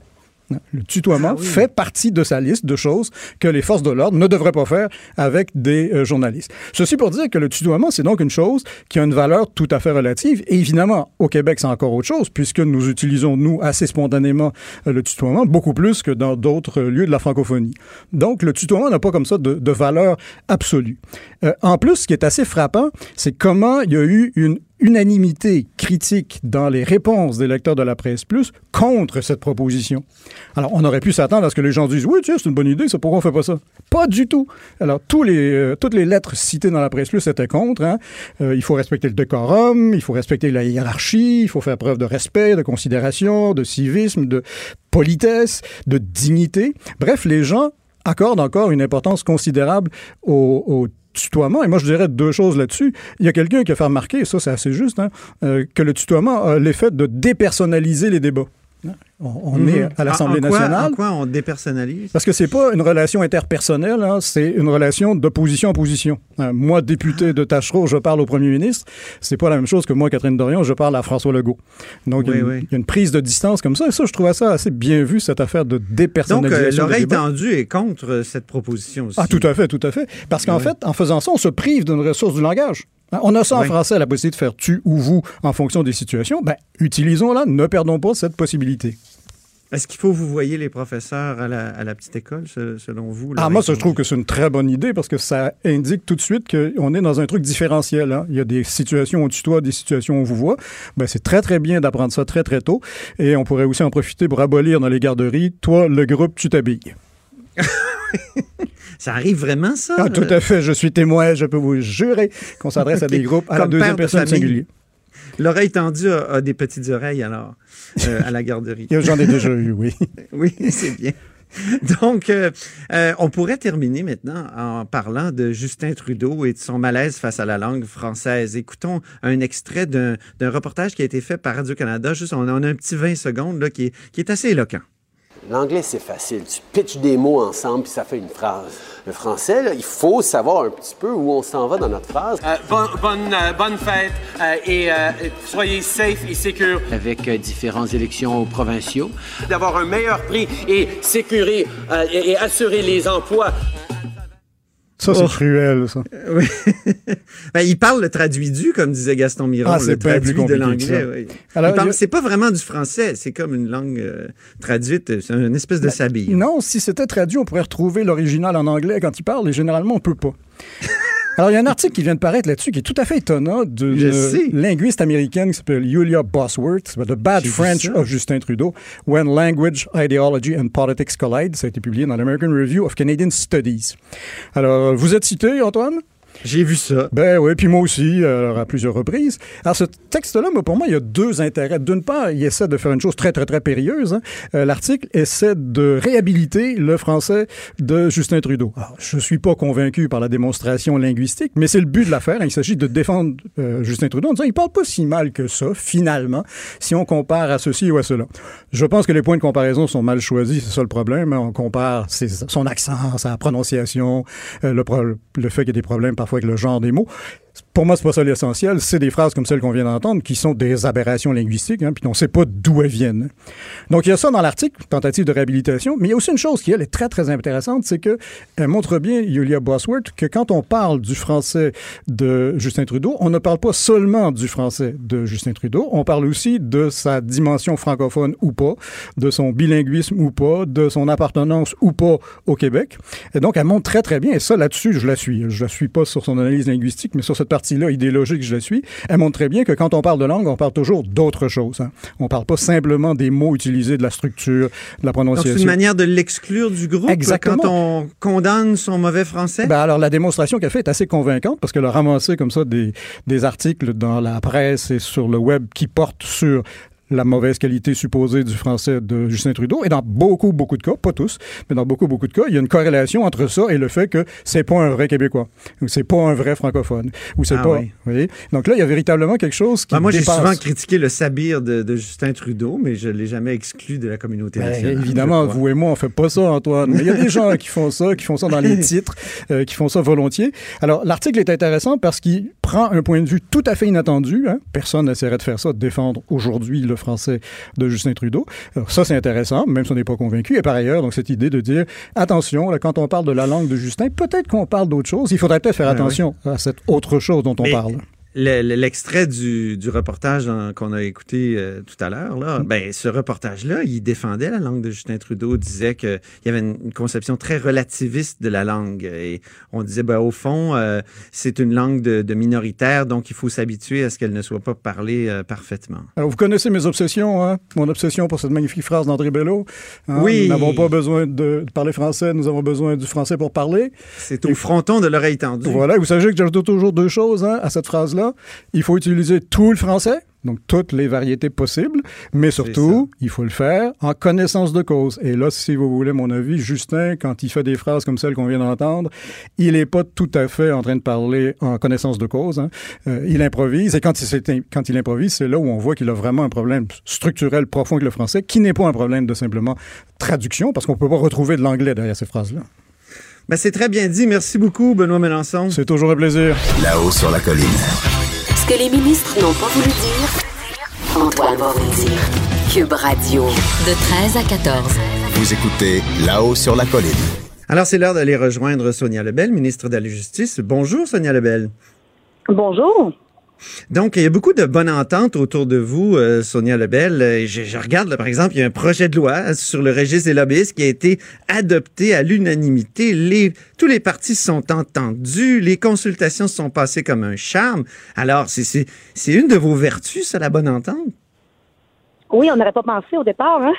Le tutoiement fait partie de sa liste de choses que les forces de l'ordre ne devraient pas faire avec des euh, journalistes. Ceci pour dire que le tutoiement, c'est donc une chose qui a une valeur tout à fait relative. Et évidemment, au Québec, c'est encore autre chose, puisque nous utilisons, nous, assez spontanément euh, le tutoiement, beaucoup plus que dans d'autres lieux de la francophonie. Donc, le tutoiement n'a pas comme ça de, de valeur absolue. Euh, en plus, ce qui est assez frappant, c'est comment il y a eu une unanimité critique dans les réponses des lecteurs de la presse plus contre cette proposition. Alors, on aurait pu s'attendre à ce que les gens disent Oui, tiens, c'est une bonne idée, c'est pourquoi on fait pas ça? Pas du tout. Alors, tous les, euh, toutes les lettres citées dans la presse plus étaient contre. Hein. Euh, il faut respecter le décorum, il faut respecter la hiérarchie, il faut faire preuve de respect, de considération, de civisme, de politesse, de dignité. Bref, les gens accordent encore une importance considérable au, au tutoiement. Et moi, je dirais deux choses là-dessus. Il y a quelqu'un qui a fait remarquer, et ça, c'est assez juste, hein, euh, que le tutoiement a l'effet de dépersonnaliser les débats. On, on Mhm. est à l'Assemblée En- en nationale. En quoi on dépersonnalise? Parce que c'est pas une relation interpersonnelle, hein, c'est une relation d'opposition à opposition. Hein, moi, député de Tachereau, je parle au premier ministre. C'est pas la même chose que moi, Catherine Dorion, je parle à François Legault. Donc, il y a une- oui. il y a une prise de distance comme ça. Et ça, je trouvais ça assez bien vu, cette affaire de Donc, euh, dépersonnalisation. l'oreille tendue est contre euh, cette proposition aussi. Ah, tout à fait, tout à fait. Parce qu'en fait, en faisant ça, on se prive d'une ressource du langage. Hein, On a ça en français, la possibilité de faire tu ou vous en fonction des situations. Ben, utilisons-la, ne perdons pas cette possibilité. Est-ce qu'il faut vous voyez les professeurs à la, à la petite école, se- selon vous? Ah, moi, ça, je trouve que c'est une très bonne idée parce que ça indique tout de suite qu'on est dans un truc différentiel. hein. Il y a des situations où on tutoie, des situations où on vous voit. Ben, c'est très, très bien d'apprendre ça très, très tôt. Et on pourrait aussi en profiter pour abolir dans les garderies, toi, le groupe, tu t'habilles. Ça arrive vraiment, ça? Ah, tout à fait. Je suis témoin. Je peux vous jurer qu'on s'adresse à des groupes à la Comme deuxième père de personne famille. singulier. L'oreille tendue a, a des petites oreilles, alors, euh, à la garderie. J'en ai déjà eu, oui. Oui, c'est bien. Donc, euh, euh, on pourrait terminer maintenant en parlant de Justin Trudeau et de son malaise face à la langue française. Écoutons un extrait d'un reportage qui a été fait par Radio-Canada. Juste, on a, on a un petit 20 secondes là, qui, est, qui est assez éloquent. L'anglais, c'est facile. Tu pitches des mots ensemble, puis ça fait une phrase. Le français, là, il faut savoir un petit peu où on s'en va dans notre phrase. Euh, bon- bonne, euh, bonne fête euh, et euh, soyez safe et secure. avec euh, différentes élections provinciaux. D'avoir un meilleur prix et sécurer euh, et, et assurer les emplois. Ça, c'est Oh. cruel, ça. Oui. Ben, il parle le traduit du, comme disait Gaston Miron, Ah, le plus traduit de l'anglais. oui. Parle- C'est pas vraiment du français, c'est comme une langue euh, traduite, c'est une espèce de sabille. Non, si c'était traduit, on pourrait retrouver l'original en anglais quand il parle, et généralement, on peut pas. Alors, il y a un article qui vient de paraître là-dessus qui est tout à fait étonnant d'une linguiste américaine qui s'appelle Julia Bosworth, The Bad French of Justin Trudeau, When Language, Ideology and Politics Collide. Ça a été publié dans l'American Review of Canadian Studies. Alors, vous êtes cité, Antoine? J'ai vu ça. Ben oui, puis moi aussi, euh, à plusieurs reprises. Alors, ce texte-là, pour moi, il y a deux intérêts. D'une part, il essaie de faire une chose très, très, très périlleuse. hein. Euh, L'article essaie de réhabiliter le français de Justin Trudeau. Alors, je suis pas convaincu par la démonstration linguistique, mais c'est le but de l'affaire. Il s'agit de défendre euh, Justin Trudeau en disant il parle pas si mal que ça, finalement, si on compare à ceci ou à cela. Je pense que les points de comparaison sont mal choisis, c'est ça le problème. hein. On compare son accent, sa prononciation, le, fait qu'il y a des problèmes parfois avec le genre des mots. Pour moi, c'est pas ça l'essentiel. C'est des phrases comme celles qu'on vient d'entendre qui sont des aberrations linguistiques, hein, puis on sait pas d'où elles viennent. Donc, il y a ça dans l'article, tentative de réhabilitation, mais il y a aussi une chose qui, elle, est très, très intéressante, c'est que elle montre bien, Julia Bosworth, que quand on parle du français de Justin Trudeau, on ne parle pas seulement du français de Justin Trudeau, on parle aussi de sa dimension francophone ou pas, de son bilinguisme ou pas, de son appartenance ou pas au Québec. Et donc, elle montre très, très bien, et ça, là-dessus, je la suis. Je la suis pas sur son analyse linguistique, mais sur cette partie-là idéologique, je le suis, elle montre très bien que quand on parle de langue, on parle toujours d'autre chose. Hein. On parle pas simplement des mots utilisés, de la structure, de la prononciation. C'est une manière de l'exclure du groupe Exactement. quand on condamne son mauvais français? Ben alors, la démonstration qu'elle fait est assez convaincante parce qu'elle a ramassé comme ça des, des articles dans la presse et sur le web qui portent sur la mauvaise qualité supposée du français de Justin Trudeau. Et dans beaucoup, beaucoup de cas, pas tous, mais dans beaucoup, beaucoup de cas, il y a une corrélation entre ça et le fait que c'est pas un vrai Québécois, ou c'est pas un vrai francophone, ou c'est Ah pas. oui. vous voyez? Donc là, il y a véritablement quelque chose qui Ben, moi, j'ai souvent critiqué le sabir de, de Justin Trudeau, mais je l'ai jamais exclu de la communauté Ben, nationale. évidemment, vous et moi, on fait pas ça, Antoine. Mais il y a des gens qui font ça, qui font ça dans les titres, euh, qui font ça volontiers. Alors, l'article est intéressant parce qu'il prend un point de vue tout à fait inattendu. Hein. Personne n'essaierait de faire ça, de défendre aujourd'hui le français de Justin Trudeau. Alors, ça, c'est intéressant, même si on n'est pas convaincu. Et par ailleurs, donc, cette idée de dire, attention, là, quand on parle de la langue de Justin, peut-être qu'on parle d'autre chose. Il faudrait peut-être faire Ben attention à cette autre chose dont on Mais- parle. Le- le- L'extrait du, du reportage qu'on a écouté euh, tout à l'heure, là, Mm. ben, ce reportage-là, il défendait la langue de Justin Trudeau, disait qu'il y avait une, une conception très relativiste de la langue. Et on disait, ben, au fond, euh, c'est une langue de, de minoritaire, donc il faut s'habituer à ce qu'elle ne soit pas parlée euh, parfaitement. Alors, vous connaissez mes obsessions, hein? Mon obsession pour cette magnifique phrase d'André Bello. hein? Oui. Nous n'avons pas besoin de, de parler français, nous avons besoin du français pour parler. C'est au fronton de l'oreille tendue. Voilà, et vous savez que j'ajoute toujours deux choses hein, à cette phrase-là. Il faut utiliser tout le français, donc toutes les variétés possibles, mais surtout, il faut le faire en connaissance de cause. Et là, si vous voulez mon avis, Justin, quand il fait des phrases comme celle qu'on vient d'entendre, il n'est pas tout à fait en train de parler en connaissance de cause. hein. Euh, il improvise, et quand il, quand il improvise, c'est là où on voit qu'il a vraiment un problème structurel profond avec le français, qui n'est pas un problème de simplement traduction, parce qu'on ne peut pas retrouver de l'anglais derrière ces phrases-là. Ben, c'est très bien dit. Merci beaucoup, Benoît Mélenchon. C'est toujours un plaisir. Là-haut sur la colline. Ce que les ministres n'ont pas voulu dire, Antoine va vous le dire. Cube Radio. De 13 à 14. Vous écoutez Là-haut sur la colline. Alors, c'est l'heure d'aller rejoindre Sonia Lebel, ministre de la Justice. Bonjour, Sonia Lebel. Bonjour. Donc, il y a beaucoup de bonnes ententes autour de vous, euh, Sonia Lebel. Euh, Je, regarde, par exemple, il y a un projet de loi sur le registre des lobbyistes qui a été adopté à l'unanimité. Les, tous les partis sont entendus, les consultations se sont passées comme un charme. Alors, c'est une de vos vertus, ça, la bonne entente? Oui, on n'aurait pas pensé au départ, hein?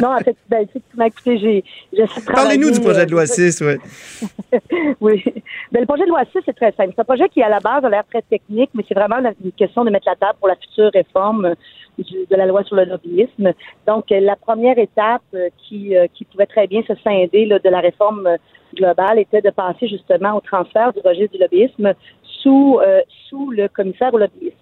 Non, en fait, ben, effectivement, écoutez, j'ai, j'essaie de Parlez-nous du projet de loi euh, 6, oui. oui. Ben, le projet de loi 6, c'est très simple. C'est un projet qui, à la base, a l'air très technique, mais c'est vraiment une question de mettre la table pour la future réforme euh, de la loi sur le lobbyisme. Donc, euh, la première étape euh, qui, euh, qui pouvait très bien se scinder là, de la réforme euh, globale était de passer justement au transfert du registre du lobbyisme sous, euh, sous le commissaire au lobbyisme.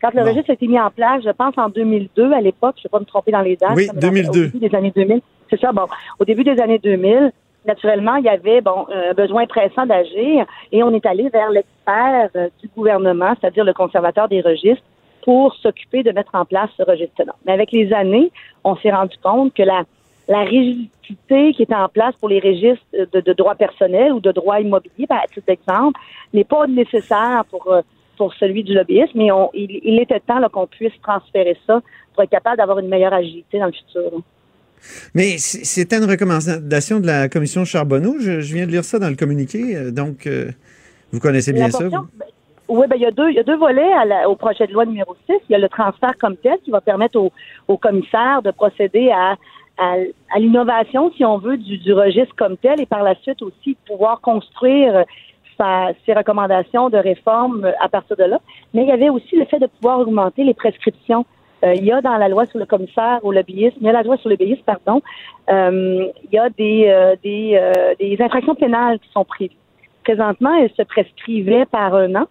Quand le registre a été mis en place, je pense en 2002, à l'époque, je ne vais pas me tromper dans les dates. Oui, mais dans- 2002. Au début des années 2000. C'est ça, bon. Au début des années 2000, naturellement, il y avait bon un besoin pressant d'agir et on est allé vers l'expert euh, du gouvernement, c'est-à-dire le conservateur des registres, pour s'occuper de mettre en place ce registre-là. Mais avec les années, on s'est rendu compte que la, la rigidité qui était en place pour les registres de, de droit personnel ou de droit immobilier, par titre d'exemple, n'est pas nécessaire pour, euh, pour celui du lobbyisme, mais on, il, il était temps qu'on puisse transférer ça pour être capable d'avoir une meilleure agilité dans le futur. là. Mais c'était une recommandation de la commission Charbonneau. Je, je viens de lire ça dans le communiqué. euh, Donc, euh, vous connaissez bien ça. vous? ben, oui, ben, il y a deux, il y a deux volets à la- au projet de loi numéro 6. Il y a le transfert comme tel qui va permettre au, au commissaire de procéder à, à, à l'innovation, si on veut, du, du registre comme tel et par la suite aussi de pouvoir construire sa- ses recommandations de réforme euh, à partir de là. Mais il y avait aussi le fait de pouvoir augmenter les prescriptions. Euh, il y a dans la loi sur le commissaire au lobbyisme, il y a la loi sur le lobbyisme, pardon, euh, il y a des, des, des infractions pénales qui sont prévues. Présentement, elles se prescrivaient par un an.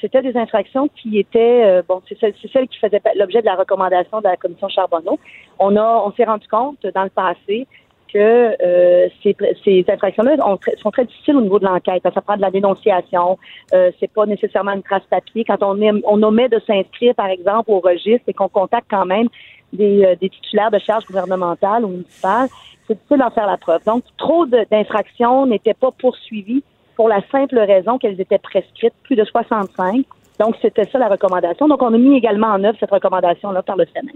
C'était des infractions qui étaient bon, c'est celles, c'est celles qui faisaient pa- l'objet de la recommandation de la commission Charbonneau. On a, on s'est rendu compte dans le passé que euh, ces, ces infractions-là sont très difficiles au niveau de l'enquête. Ça prend de la dénonciation. Euh, c'est pas nécessairement une trace papier. Quand on, on omet de s'inscrire, par exemple, au registre et qu'on contacte quand même des, euh, des titulaires de charges gouvernementales ou municipales, c'est difficile d'en faire la preuve. Donc, trop d'infractions n'étaient pas poursuivies pour la simple raison qu'elles étaient prescrites, plus de 65. Donc, c'était ça la recommandation. Donc, on a mis également en œuvre cette recommandation-là par le Sénat.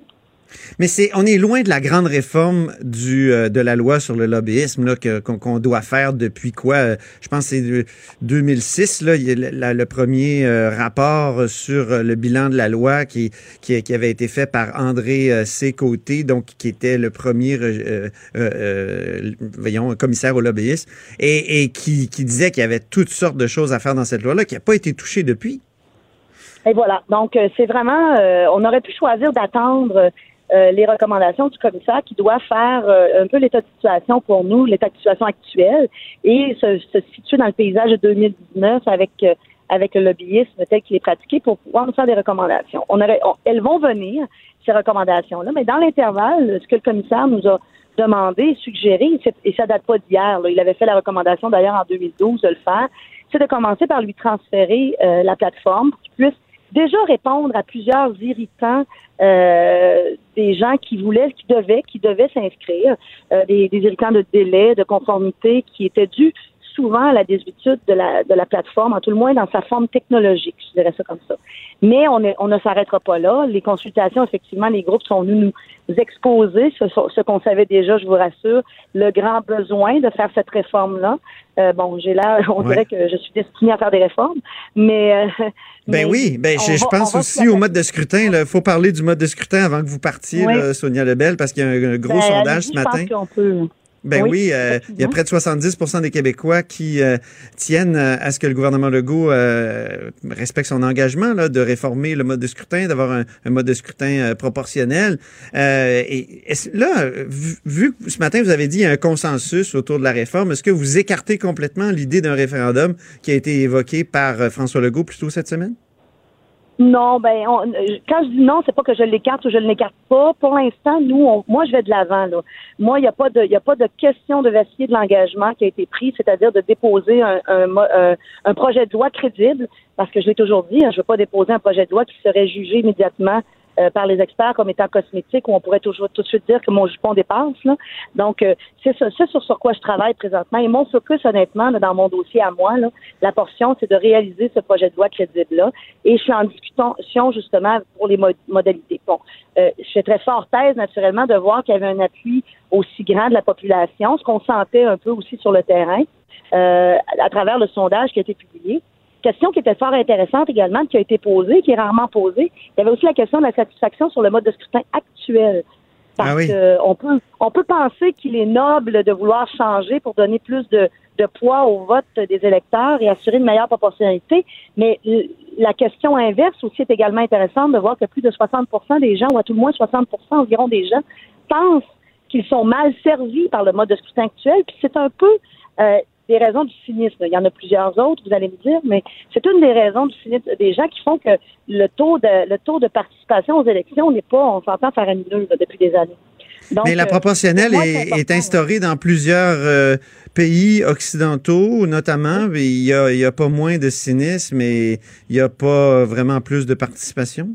Mais c'est, on est loin de la grande réforme du euh, de la loi sur le lobbyisme là que, qu'on, doit faire depuis quoi euh, Je pense que c'est de- 2006 là, le, premier euh, rapport sur le bilan de la loi qui qui, avait été fait par André C. Côté, donc qui était le premier voyons commissaire au lobbyisme et, qui, qui disait qu'il y avait toutes sortes de choses à faire dans cette loi là qui n'a pas été touchée depuis. Et voilà. Donc, c'est vraiment, on aurait pu choisir d'attendre euh, les recommandations du commissaire qui doit faire euh, un peu l'état de situation pour nous, l'état de situation actuel, et se, se situer dans le paysage de 2019 avec euh, avec le lobbyisme tel qu'il est pratiqué pour pouvoir nous faire des recommandations. On aurait, on- elles vont venir ces recommandations-là, mais dans l'intervalle, ce que le commissaire nous a demandé, suggéré, et ça date pas d'hier. Il avait fait la recommandation d'ailleurs en 2012 de le faire, c'est de commencer par lui transférer euh, la plateforme pour qu'il puisse déjà répondre à plusieurs irritants euh, des gens qui voulaient, qui devaient, qui devaient s'inscrire, euh, des, des irritants de délai, de conformité qui étaient dus souvent à la désuétude de la, de la plateforme, en tout le moins dans sa forme technologique, je dirais ça comme ça. Mais on, est- on ne s'arrêtera pas là. Les consultations, effectivement, les groupes sont venus nous exposer ce, ce qu'on savait déjà, je vous rassure, le grand besoin de faire cette réforme-là. Euh, bon, j'ai là, on Ouais. dirait que je suis destinée à faire des réformes, mais... euh, Ben mais oui, ben je, va- pense aussi au mode de scrutin. Il faut parler du mode de scrutin avant que vous partiez, Oui. là, Sonia Lebel, parce qu'il y a un, un gros Ben, sondage ce je pense matin. qu'on peut. Ben oui, Oui, euh, il y a près de 70% des Québécois qui euh, tiennent euh, à ce que le gouvernement Legault euh, respecte son engagement là, de réformer le mode de scrutin, d'avoir un, un mode de scrutin euh, proportionnel. Euh, et là, vu, ce matin vous avez dit y a un consensus autour de la réforme, est-ce que vous écartez complètement l'idée d'un référendum qui a été évoqué par François Legault plus tôt cette semaine? Non, ben, on- euh, quand je dis non, c'est pas que je l'écarte ou je ne l'écarte pas. Pour l'instant, nous, on- moi, je vais de l'avant. Là. Moi, il n'y a pas de, il a pas de question de vaciller de l'engagement qui a été pris, c'est-à-dire de déposer un, un, un- un projet de loi crédible, parce que je l'ai toujours dit, hein, je ne veux pas déposer un projet de loi qui serait jugé immédiatement euh, par les experts comme étant cosmétique, où on pourrait toujours tout de suite dire que mon jupon dépasse. Là. Donc, euh, c'est sur, sur quoi je travaille présentement. Et mon focus, honnêtement, là, dans mon dossier à moi, là, la portion, c'est de réaliser ce projet de loi crédible-là. Et je suis en discussion, justement, pour les mo- modalités. Bon, euh, je suis très fort thèse, naturellement, de voir qu'il y avait un appui aussi grand de la population, ce qu'on sentait un peu aussi sur le terrain, euh, à travers le sondage qui a été publié. Question qui était fort intéressante également, qui a été posée, qui est rarement posée. Il y avait aussi la question de la satisfaction sur le mode de scrutin actuel. Parce Ah oui. que on peut on peut penser qu'il est noble de vouloir changer pour donner plus de, de poids au vote des électeurs et assurer une meilleure proportionnalité. Mais la question inverse aussi est également intéressante de voir que plus de 60 des gens, ou à tout le moins 60 environ des gens, pensent qu'ils sont mal servis par le mode de scrutin actuel. Puis c'est un peu euh, des raisons du cynisme. Il y en a plusieurs autres, vous allez me dire, mais c'est une des raisons du cynisme des gens qui font que le taux de le taux de participation aux élections n'est pas, on s'entend faramineux là, depuis des années. Donc, Mais la euh, proportionnelle est, est instaurée dans plusieurs euh, pays occidentaux, notamment. Il y a, il y a pas moins de cynisme et il y a pas vraiment plus de participation?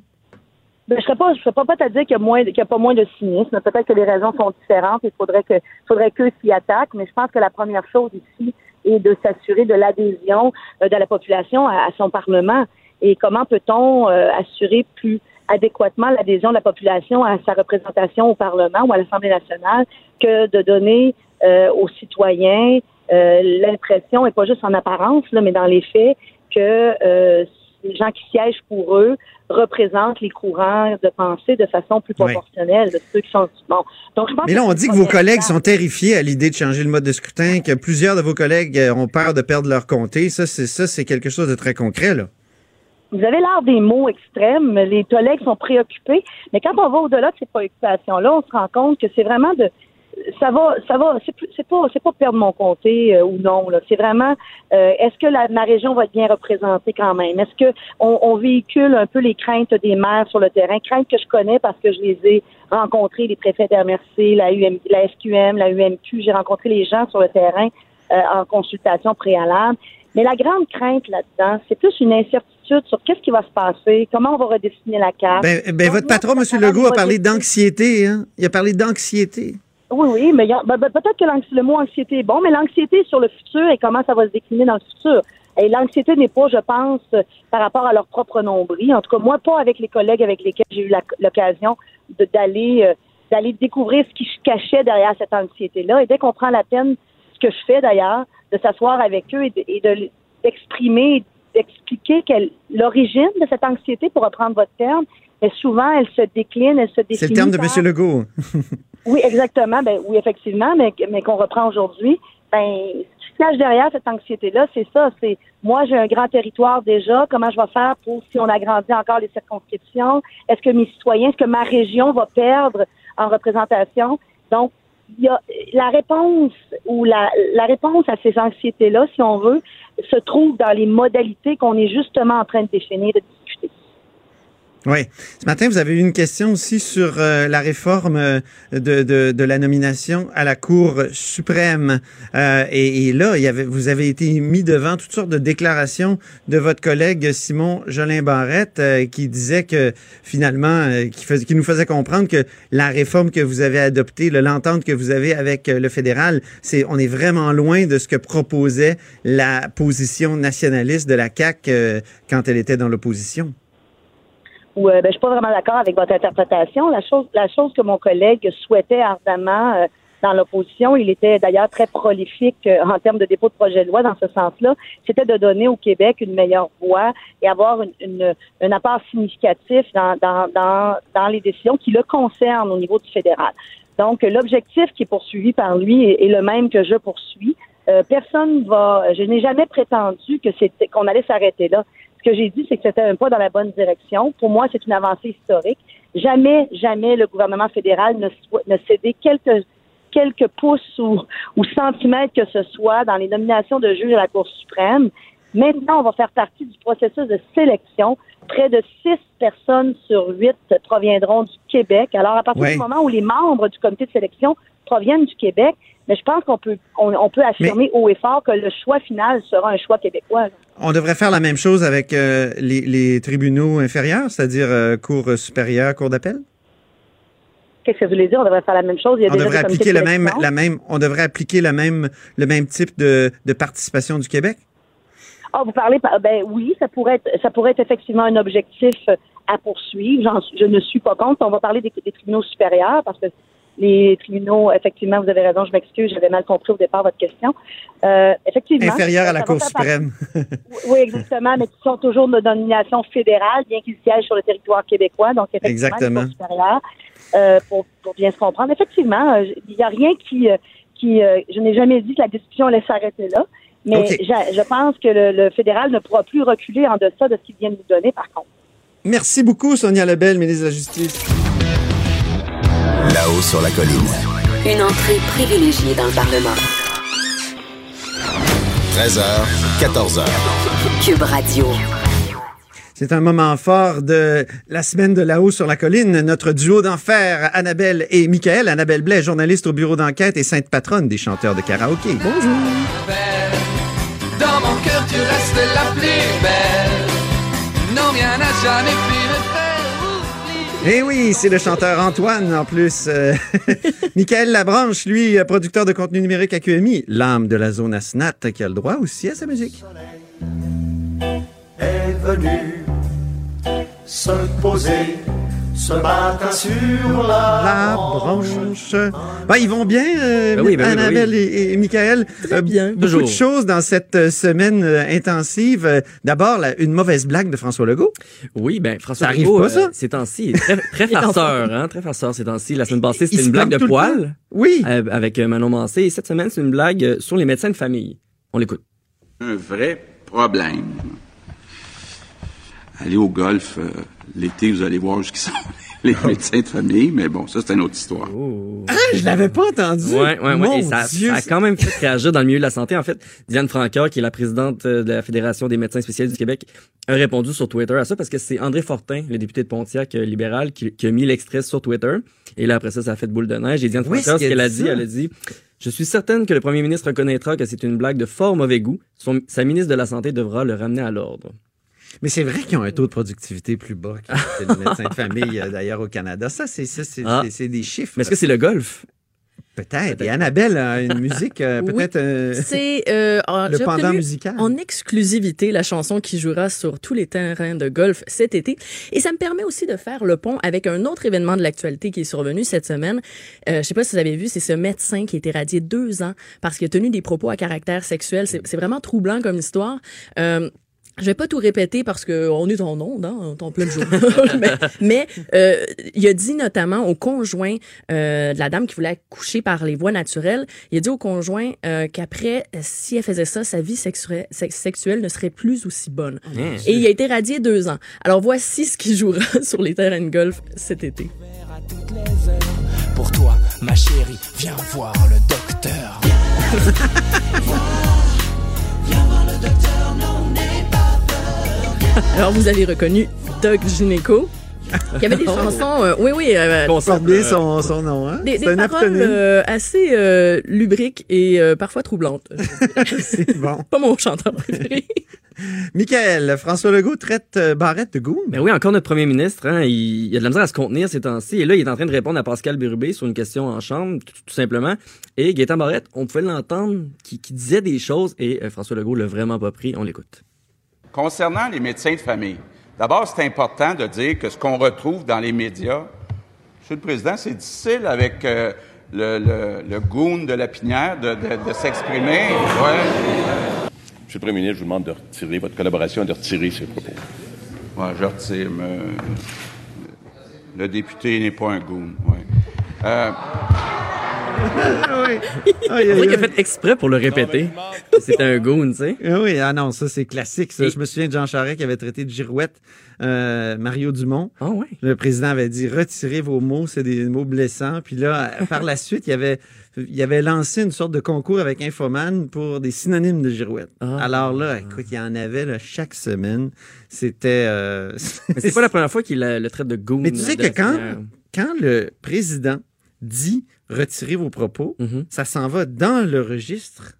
Ben, je ne serais pas, je serais pas prête à dire qu'il y a pas moins de cynisme. Peut-être que les raisons sont différentes. Il faudrait que, faudrait qu'eux s'y attaquent. Mais je pense que la première chose ici est de s'assurer de l'adhésion euh, de la population à, son parlement. Et comment peut-on euh, assurer plus adéquatement l'adhésion de la population à sa représentation au Parlement ou à l'Assemblée nationale que de donner euh, aux citoyens l'impression, et pas juste en apparence, mais dans les faits, que euh, les gens qui siègent pour eux représentent les courants de pensée de façon plus Oui. proportionnelle de ceux qui sont bon. Donc je pense Mais là, on dit que vos collègues sont terrifiés à l'idée de changer le mode de scrutin, que plusieurs de vos collègues euh, ont peur de perdre leur comté. Ça, c'est ça, c'est quelque chose de très concret, là. Vous avez l'air des mots extrêmes, les collègues sont préoccupés, mais quand on va au-delà de ces préoccupations-là, on se rend compte que c'est vraiment de ça va, ça va, c'est pas, c'est pas perdre mon comté euh, ou non. Là, c'est vraiment, euh, est-ce que la, ma région va être bien représentée quand même? Est-ce que on, on véhicule un peu les craintes des maires sur le terrain, craintes que je connais parce que je les ai rencontrées, les préfets d'RMRC, la UM, la SQM, la UMQ, j'ai rencontré les gens sur le terrain euh, en consultation préalable. Mais la grande crainte là-dedans, c'est plus une incertitude sur qu'est-ce qui va se passer, comment on va redessiner la carte. Ben, ben, votre patron, M. Legault, a parlé d'anxiété. Hein? Il a parlé d'anxiété. Oui, oui, mais ben, ben, peut-être que le mot anxiété est bon, mais l'anxiété sur le futur et comment ça va se décliner dans le futur. Et l'anxiété n'est pas, je pense, par rapport à leur propre nombril. En tout cas, moi, pas avec les collègues avec lesquels j'ai eu l'occasion d'aller euh, d'aller découvrir ce qui se cachait derrière cette anxiété-là. Et dès qu'on prend la peine, ce que je fais d'ailleurs, de s'asseoir avec eux et de- et de- d'exprimer, d'expliquer quelle l'origine de cette anxiété, pour reprendre votre terme, mais souvent elle se décline, elle se définit. C'est le terme de M. Legault. oui, exactement. Ben, oui, effectivement, mais, mais qu'on reprend aujourd'hui. Ben, ce qui derrière cette anxiété-là, c'est ça. C'est moi, j'ai un grand territoire déjà. Comment je vais faire pour si on agrandit encore les circonscriptions Est-ce que mes citoyens, est-ce que ma région va perdre en représentation? Donc, y a la réponse ou la, la réponse à ces anxiétés-là, si on veut, se trouve dans les modalités qu'on est justement en train de définir, de. Oui. Ce matin, vous avez eu une question aussi sur euh, la réforme euh, de, de, de la nomination à la Cour suprême. Euh, et, et là, il y avait, vous avez été mis devant toutes sortes de déclarations de votre collègue Simon Jolin Barrette euh, qui disait que finalement, euh, qui, qui nous faisait comprendre que la réforme que vous avez adoptée, le- l'entente que vous avez avec le fédéral, c'est on est vraiment loin de ce que proposait la position nationaliste de la CAQ quand elle était dans l'opposition. Ou euh, ben, je suis pas vraiment d'accord avec votre interprétation. La chose, la chose que mon collègue souhaitait ardemment euh, dans l'opposition, il était d'ailleurs très prolifique euh, en termes de dépôt de projet de loi dans ce sens-là, c'était de donner au Québec une meilleure voix et avoir une, une- un apport significatif dans, dans, dans, dans les décisions qui le concernent au niveau du fédéral. Donc, l'objectif qui est poursuivi par lui est, est le même que je poursuis. Euh, personne va. Je n'ai jamais prétendu que c'était qu'on allait s'arrêter là. Ce que j'ai dit, c'est que c'était un pas dans la bonne direction. Pour moi, c'est une avancée historique. Jamais, jamais le gouvernement fédéral ne, ne cédait quelques quelques pouces ou, ou centimètres que ce soit dans les nominations de juges à la Cour suprême. Maintenant, on va faire partie du processus de sélection. Près de six personnes sur huit proviendront du Québec. Alors, à partir du moment où les membres du comité de sélection proviennent du Québec, mais je pense qu'on peut, on, on peut affirmer haut et fort que le choix final sera un choix québécois. On devrait faire la même chose avec euh, les, les tribunaux inférieurs, c'est-à-dire euh, cour supérieure, cour d'appel? Qu'est-ce que vous voulez dire? On devrait faire la même chose. Il y a On devrait appliquer le même, sélection. la même, on devrait appliquer le même, le même type de, de participation du Québec? Ah, vous parlez, par- ben oui, ça pourrait être, ça pourrait être effectivement un objectif euh, à poursuivre. Je ne suis pas contre. On va parler des, des tribunaux supérieurs parce que les tribunaux, effectivement, vous avez raison, je m'excuse, j'avais mal compris au départ votre question. Euh, effectivement. Inférieur à la Cour suprême. Oui, exactement, mais qui sont toujours de nomination fédérale, bien qu'ils siègent sur le territoire québécois. Donc, effectivement, Exactement. euh, pour, pour bien se comprendre. Effectivement, euh, il n'y a rien qui... euh, qui euh, je n'ai jamais dit que la discussion allait s'arrêter là, mais je pense que le, le fédéral ne pourra plus reculer en deçà de ce qu'il vient de nous donner, par contre. Merci beaucoup, Sonia Lebel, ministre de la Justice. Là-haut sur la colline. Une entrée privilégiée dans le Parlement. 13h, 14h. Cube Radio. C'est un moment fort de la semaine de là-haut sur la colline. Notre duo d'enfer, Annabelle et Michael. Annabelle Blais, journaliste au bureau d'enquête et sainte patronne des chanteurs de karaoké. Bonjour. Tu restes la plus belle. Non, rien n'a jamais pu me faire Eh oui, c'est le chanteur Antoine en plus. Euh, Michael Labranche, lui, euh, producteur de contenu numérique à QMI, l'âme de la zone ASNAT, qui a le droit aussi à sa musique. est venu se poser ce matin sur la, La branche. Ben, ils vont bien, euh, Ben oui, ben ben Annabelle oui. et, et Michael. Très bien. Beaucoup Toujours. de choses dans cette euh, semaine euh, intensive. Euh, D'abord, une mauvaise blague de François Legault. Oui, ben François Ça arrive Legault, pas, ça? euh, ces temps-ci, très, très farceur, hein, très farceur ces temps-ci. La semaine passée, c'était une blague de poil. Oui. euh, avec euh, Manon Mancé. Et cette semaine, c'est une blague euh, sur les médecins de famille. On l'écoute. Un vrai problème. Allez au golf euh, l'été, vous allez voir ce qui sont les médecins de famille, mais bon, ça c'est une autre histoire. Ah, je l'avais pas entendu. Ouais, ouais, ouais. Mon Et ça, Dieu, ça a quand même fait réagir dans le milieu de la santé. En fait, Diane Francaire, qui est la présidente euh, de la Fédération des médecins spécialistes du Québec, a répondu sur Twitter à ça parce que c'est André Fortin, le député de Pontiac euh, libéral, qui, qui a mis l'extrait sur Twitter. Et là, après ça, ça a fait boule de neige. Et Diane Oui, Francaire, ce qu'elle a dit, dit. elle a dit, je suis certaine que le premier ministre reconnaîtra que c'est une blague de fort mauvais goût. Son- sa ministre de la Santé devra le ramener à l'ordre. Mais c'est vrai qu'ils ont un taux de productivité plus bas que les médecins de famille, euh, d'ailleurs, au Canada. Ça, c'est ça, c'est Ah. c'est- c'est des chiffres. Mais est-ce que c'est le golf? Peut-être. Et Annabelle a une musique, euh, Oui. peut-être euh, C'est euh, le pendant musical. en exclusivité la chanson qui jouera sur tous les terrains de golf cet été. Et ça me permet aussi de faire le pont avec un autre événement de l'actualité qui est survenu cette semaine. Euh, je sais pas si vous avez vu, c'est ce médecin qui a été radié deux ans parce qu'il a tenu des propos à caractère sexuel. C'est c'est vraiment troublant comme histoire. Je vais pas tout répéter parce que on est en onde, hein, on plein jour. mais mais, euh, il a dit notamment au conjoint euh, de la dame qui voulait coucher par les voies naturelles, il a dit au conjoint euh, qu'après, si elle faisait ça, sa vie sexuelle, sexuelle ne serait plus aussi bonne. Hein. Et il a été radié deux ans. Alors voici ce qui jouera sur les terrains de golf cet été. Pour toi, ma chérie, viens voir le docteur. Alors vous avez reconnu Doug Gineco. Il y avait des chansons, euh, oui, oui. euh, On porte bien son, son nom, hein? Des, un paroles euh, assez euh, lubriques et euh, parfois troublantes. C'est bon. Pas mon chanteur préféré. Michael, François Legault traite euh, Barrette de goût. Ben oui, encore notre premier ministre, hein, il, il a de la misère à se contenir ces temps-ci. Et là, il est en train de répondre à Pascal Bérubé sur une question en chambre, tout, tout simplement. Et Gaétan Barrette, on pouvait l'entendre, qui, qui disait des choses, et euh, François Legault l'a vraiment pas pris. On l'écoute. Concernant les médecins de famille, d'abord, c'est important de dire que ce qu'on retrouve dans les médias, Monsieur le Président, c'est difficile avec euh, le, le, le goon de la pinière de, de- de s'exprimer. Ouais. Monsieur le Premier ministre, je vous demande de retirer votre collaboration et de retirer ces propos. Je retire. mais le député n'est pas un goon. Ouais. Euh, oui. Qu'il a fait exprès pour le répéter. C'était un goon, tu sais. Ah oui, ah non, ça c'est classique. Ça. Je me souviens de Jean Charest qui avait traité de girouette euh, Mario Dumont. Ah ouais. Le président avait dit retirez vos mots, c'est des mots blessants. Puis là, par la suite, il avait, il avait lancé une sorte de concours avec Infoman pour des synonymes de girouette. Ah. Alors là, écoute, il y en avait là, chaque semaine. C'était. euh, c'est pas la première fois qu'il la- le traite de goon. Mais tu sais que quand, quand le président dit retirez vos propos, Mm-hmm. ça s'en va dans le registre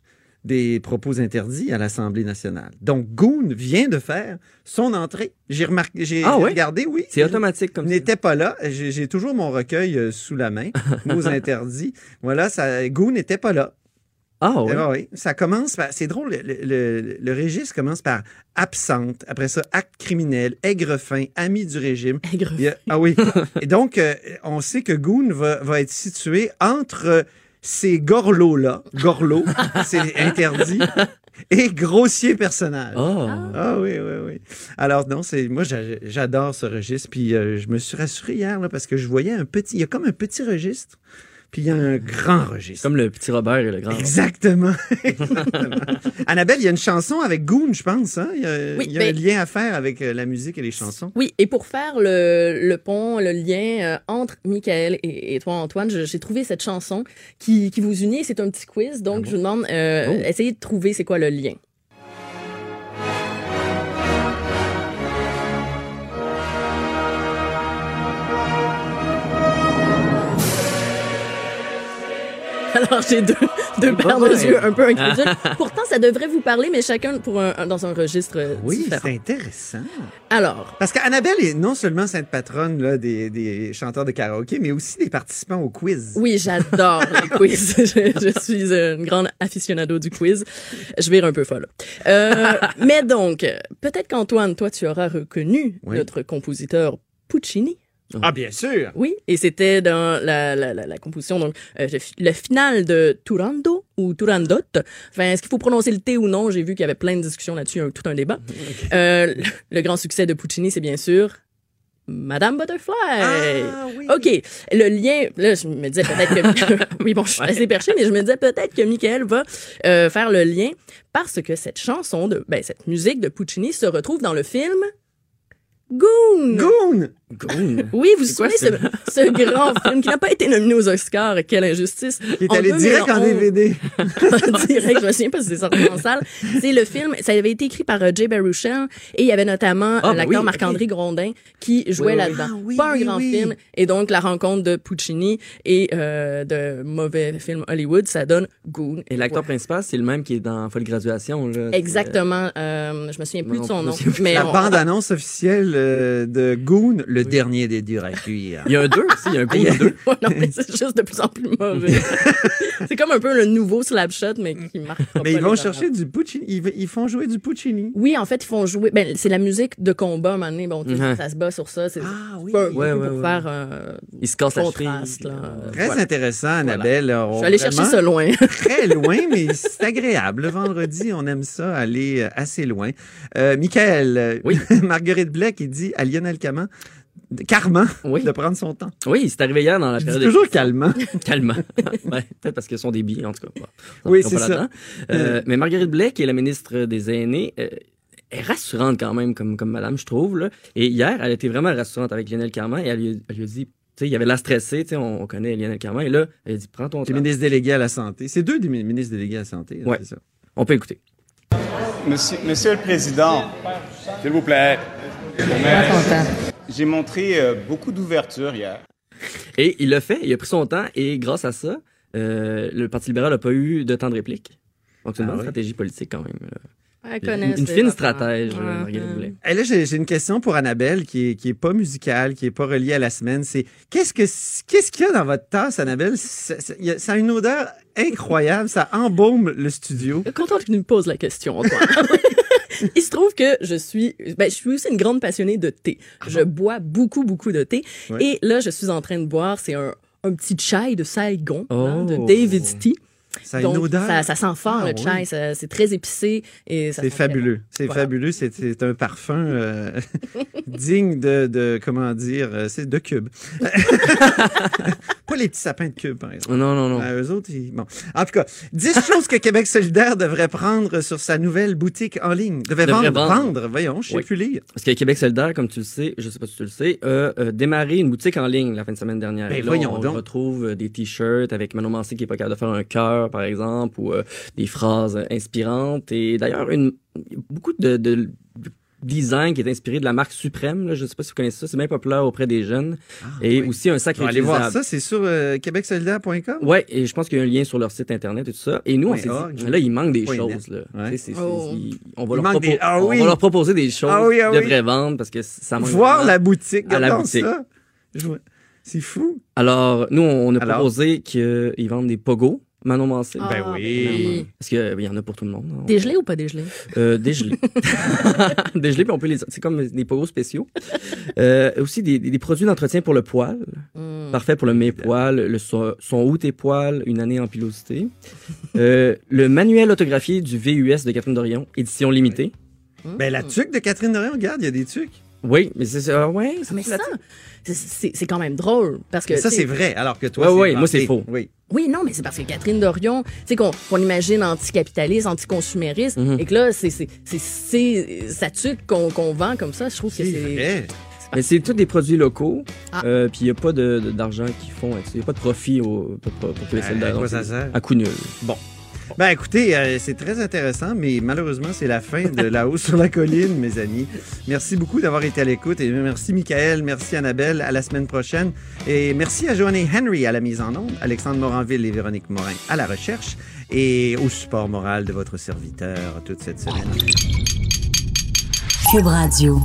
des propos interdits à l'Assemblée nationale. Donc, Goon vient de faire son entrée. J'ai remarqué, j'ai Ah ouais? regardé, oui. C'est automatique comme Il n'était pas là. J'ai j'ai toujours mon recueil euh, sous la main, mots interdits. Voilà, ça, Goon n'était pas là. Ah? Ah oui. Ça commence par. C'est drôle, le, le- le registre commence par absente. Après ça, acte criminel, aigre-fin, ami du régime. Y a- Ah oui. Et donc, euh, on sait que Goon va, va être situé entre ces gorlots-là, gorlots, c'est interdit, et grossier personnage. Ah. Ah oui, oui, oui. Alors non, c'est moi j'a- j'adore ce registre. Puis euh, je me suis rassuré hier là, parce que je voyais un petit, il y a comme un petit registre, puis il y a un grand registre. Comme le petit Robert et le grand. Exactement. Exactement. Annabelle, il y a une chanson avec Goon, je pense. Hein? Il y a, Oui, il y a un ben- lien à faire avec euh, la musique et les chansons. Oui, et pour faire le, le pont, le lien euh, entre Michael et, et toi, Antoine, j'ai trouvé cette chanson qui, qui vous unit. C'est un petit quiz, donc je vous demande, euh, Oh. essayez de trouver c'est quoi le lien. Alors, j'ai deux, deux paires de yeux un peu incrédules. Pourtant, ça devrait vous parler, mais chacun pour un, un- dans un registre euh, Oui, différent. c'est intéressant. Alors, Parce qu'Annabelle est non seulement sainte patronne là, des, des chanteurs de karaoké, mais aussi des participants au quiz. Oui, j'adore les quiz. je, je suis une grande aficionado du quiz. Je vais un peu folle. Euh, mais donc, peut-être qu'Antoine, toi, tu auras reconnu Oui. notre compositeur Puccini. Ah, bien sûr. Oui, et c'était dans la, la, la, la composition, donc euh, le, fi- le final de Turando ou Turandot. Enfin, est-ce qu'il faut prononcer le T ou non? J'ai vu qu'il y avait plein de discussions là-dessus, un- tout un débat. Euh, le, le grand succès de Puccini, c'est bien sûr Madame Butterfly. Ah, oui. OK. Le lien, là, je me disais peut-être que... oui, bon, je suis assez perché, mais je me disais peut-être que Michael va euh, faire le lien parce que cette chanson, de, ben, cette musique de Puccini se retrouve dans le film Goon. Goon! Goon. Oui, vous vous souvenez ce, ce grand film qui n'a pas été nominé aux Oscars, quelle injustice? Qui est allé direct en 2011. DVD. direct, je me souviens pas si c'est sorti en salle. C'est le film, ça avait été écrit par euh, Jay Baruchel et il y avait notamment Ah, euh, ben l'acteur oui, Marc-André Grondin qui jouait oui, oui. là-dedans. Ah oui, pas un grand film et donc la rencontre de Puccini et euh, de mauvais films Hollywood, ça donne Goon. Et l'acteur principal, c'est le même qui est dans Folle Graduation. Là. Exactement. Euh, je me souviens plus Non, de son nom. Mais La on- bande-annonce officielle de Goon, le le dernier des durs à cuire. Il y a un 2 aussi, il y a un coup Il y a- de 2. Ouais, non, mais c'est juste de plus en plus mauvais. c'est comme un peu le nouveau Slapshot, mais qui marque pas Mais ils vont chercher du Puccini. Ils, ils font jouer du Puccini. Oui, en fait, ils font jouer. Ben, c'est la musique de combat, à un moment donné. Bon, Mhm. ça se bat sur ça. C'est ah, oui. un peu Ouais, ouais, pour ouais. faire un Il se casse la contraste. cheville. là. Très Voilà. intéressant, Annabelle. Je suis allée chercher ça loin. très loin, mais c'est agréable. Le vendredi, on aime ça, aller euh, assez loin. Euh, Michael, euh, Marguerite Blais qui dit à Lionel Caman, Carman de prendre son temps. Oui, c'est arrivé hier dans la Je période. toujours calmant. Calmant. ouais, peut-être parce qu'ils sont des billes, en tout cas. Bon, Oui, c'est ça. là-dedans. Euh, mais Marguerite Blais, qui est la ministre des Aînés, euh, est rassurante quand même, comme, comme madame, je trouve. Là. Et hier, elle était vraiment rassurante avec Lionel Carman et elle lui, elle lui a dit. Tu sais, il avait l'air stressé, tu sais, on, on connaît Lionel Carman. Et là, elle a dit Prends ton Tu es temps. ministre délégué à la santé. C'est deux des mi- ministres délégués à la santé. hein, Ouais. c'est ça. On peut écouter. Monsieur, Monsieur le Président, s'il vous plaît. J'ai montré euh, beaucoup d'ouverture hier. Et il l'a fait, il a pris son temps et grâce à ça, euh, le Parti libéral n'a pas eu de temps de réplique. Donc c'est une Ah bonne oui. stratégie politique quand même. là. Une- Une, fine stratège, euh, Ouais. Marguerite Blais. Et là, j'ai une question pour Annabelle qui est, qui est pas musicale, qui est pas reliée à la semaine. C'est qu'est-ce que qu'est-ce qu'il y a dans votre tasse, Annabelle? Ça, a- ça a une odeur incroyable, ça embaume le studio. Contente que tu me poses la question, Antoine. Il se trouve que je suis, ben, je suis aussi une grande passionnée de thé. Je bois beaucoup, beaucoup de thé. Et là, je suis en train de boire, c'est un, un petit chai de Saigon, hein, de Oh. David's Tea. Ça a une Donc, odeur? Ça, ça sent fort, Ah, le chai. C'est très épicé. et C'est fabuleux. C'est Voilà. fabuleux. C'est- un parfum euh, digne de, de, comment dire, euh, c'est de cube. Pas les petits sapins de cube, par exemple. Non, non, non. Ah, eux autres, ils- bon. En tout cas, 10 choses que Québec solidaire devrait prendre sur sa nouvelle boutique en ligne. Devrait Devrait vendre, vendre. vendre. Voyons, je sais Oui. plus lire. Parce que Québec solidaire, comme tu le sais, je sais pas si tu le sais, a euh, démarré une boutique en ligne la fin de semaine dernière. Ben, Et là, voyons on donc. retrouve euh, des t-shirts avec Manon Mancé qui est pas capable de faire un cœur, par exemple, ou euh, des phrases inspirantes. Et d'ailleurs, une beaucoup de, de, de design qui est inspiré de la marque Suprême. Là, je sais pas si vous connaissez ça, c'est bien populaire auprès des jeunes. et aussi un sac On va aller voir ça. C'est sur euh, québecsolidaire.com. Ouais, et je pense qu'il y a un lien sur leur site internet et tout ça. Et nous, on s'est dit, là, il manque des choses. Là. Ouais. Oh. il- on, va Il leur manque des- propo- ah on oui. va leur proposer des choses Ah oui, ah qu'ils oui. devraient vendre parce que ça manque Voir la boutique. à la boutique. ça. Je C'est fou. Alors, nous, on a Alors? proposé qu'ils vendent des pogos. Manon Mancé. Ah, Ben oui. Parce qu'il y en a pour tout le monde. hein. Dégelé ou pas dégelé? Euh, dégelé. dégelé, puis on peut les. C'est comme des pogos spéciaux. Euh, aussi des, des- des produits d'entretien pour le poil. Mm. Parfait pour le mes-poil. Le son, son ou tes poils, une année en pilosité. Euh, le manuel autographié du VUS de Catherine Dorion, édition limitée. Ben, la tuque de Catherine Dorion, regarde, il y a des tucs. Oui, mais c'est ça. Ouais, Ah, mais ça, c'est- c'est c'est quand même drôle. Parce que, Mais ça, c'est vrai, alors que toi, Ouais, ouais, moi, c'est faux. Oui. Oui, non, mais c'est parce que Catherine Dorion, tu sais, qu'on imagine anticapitaliste, anticonsumériste, Mhm. et que là, c'est c'est- c'est- c'est sa tuque qu'on vend comme ça. Je trouve que c'est. Mais c'est tous des produits locaux. Ah. Euh, puis il n'y a pas de- de- d'argent qu'ils font. Il n'y a pas de profit au, pour, pour, pour À quoi ça c'est sert? À coup nul. Bon. Ben écoutez, euh, c'est très intéressant, mais malheureusement, c'est la fin de La Haut sur la colline, mes amis. Merci beaucoup d'avoir été à l'écoute et merci Michael, merci Annabelle, à la semaine prochaine. Et merci à Joanne Henry à la mise en onde, Alexandre Moranville et Véronique Morin à la recherche et au support moral de votre serviteur toute cette semaine. Cube Radio.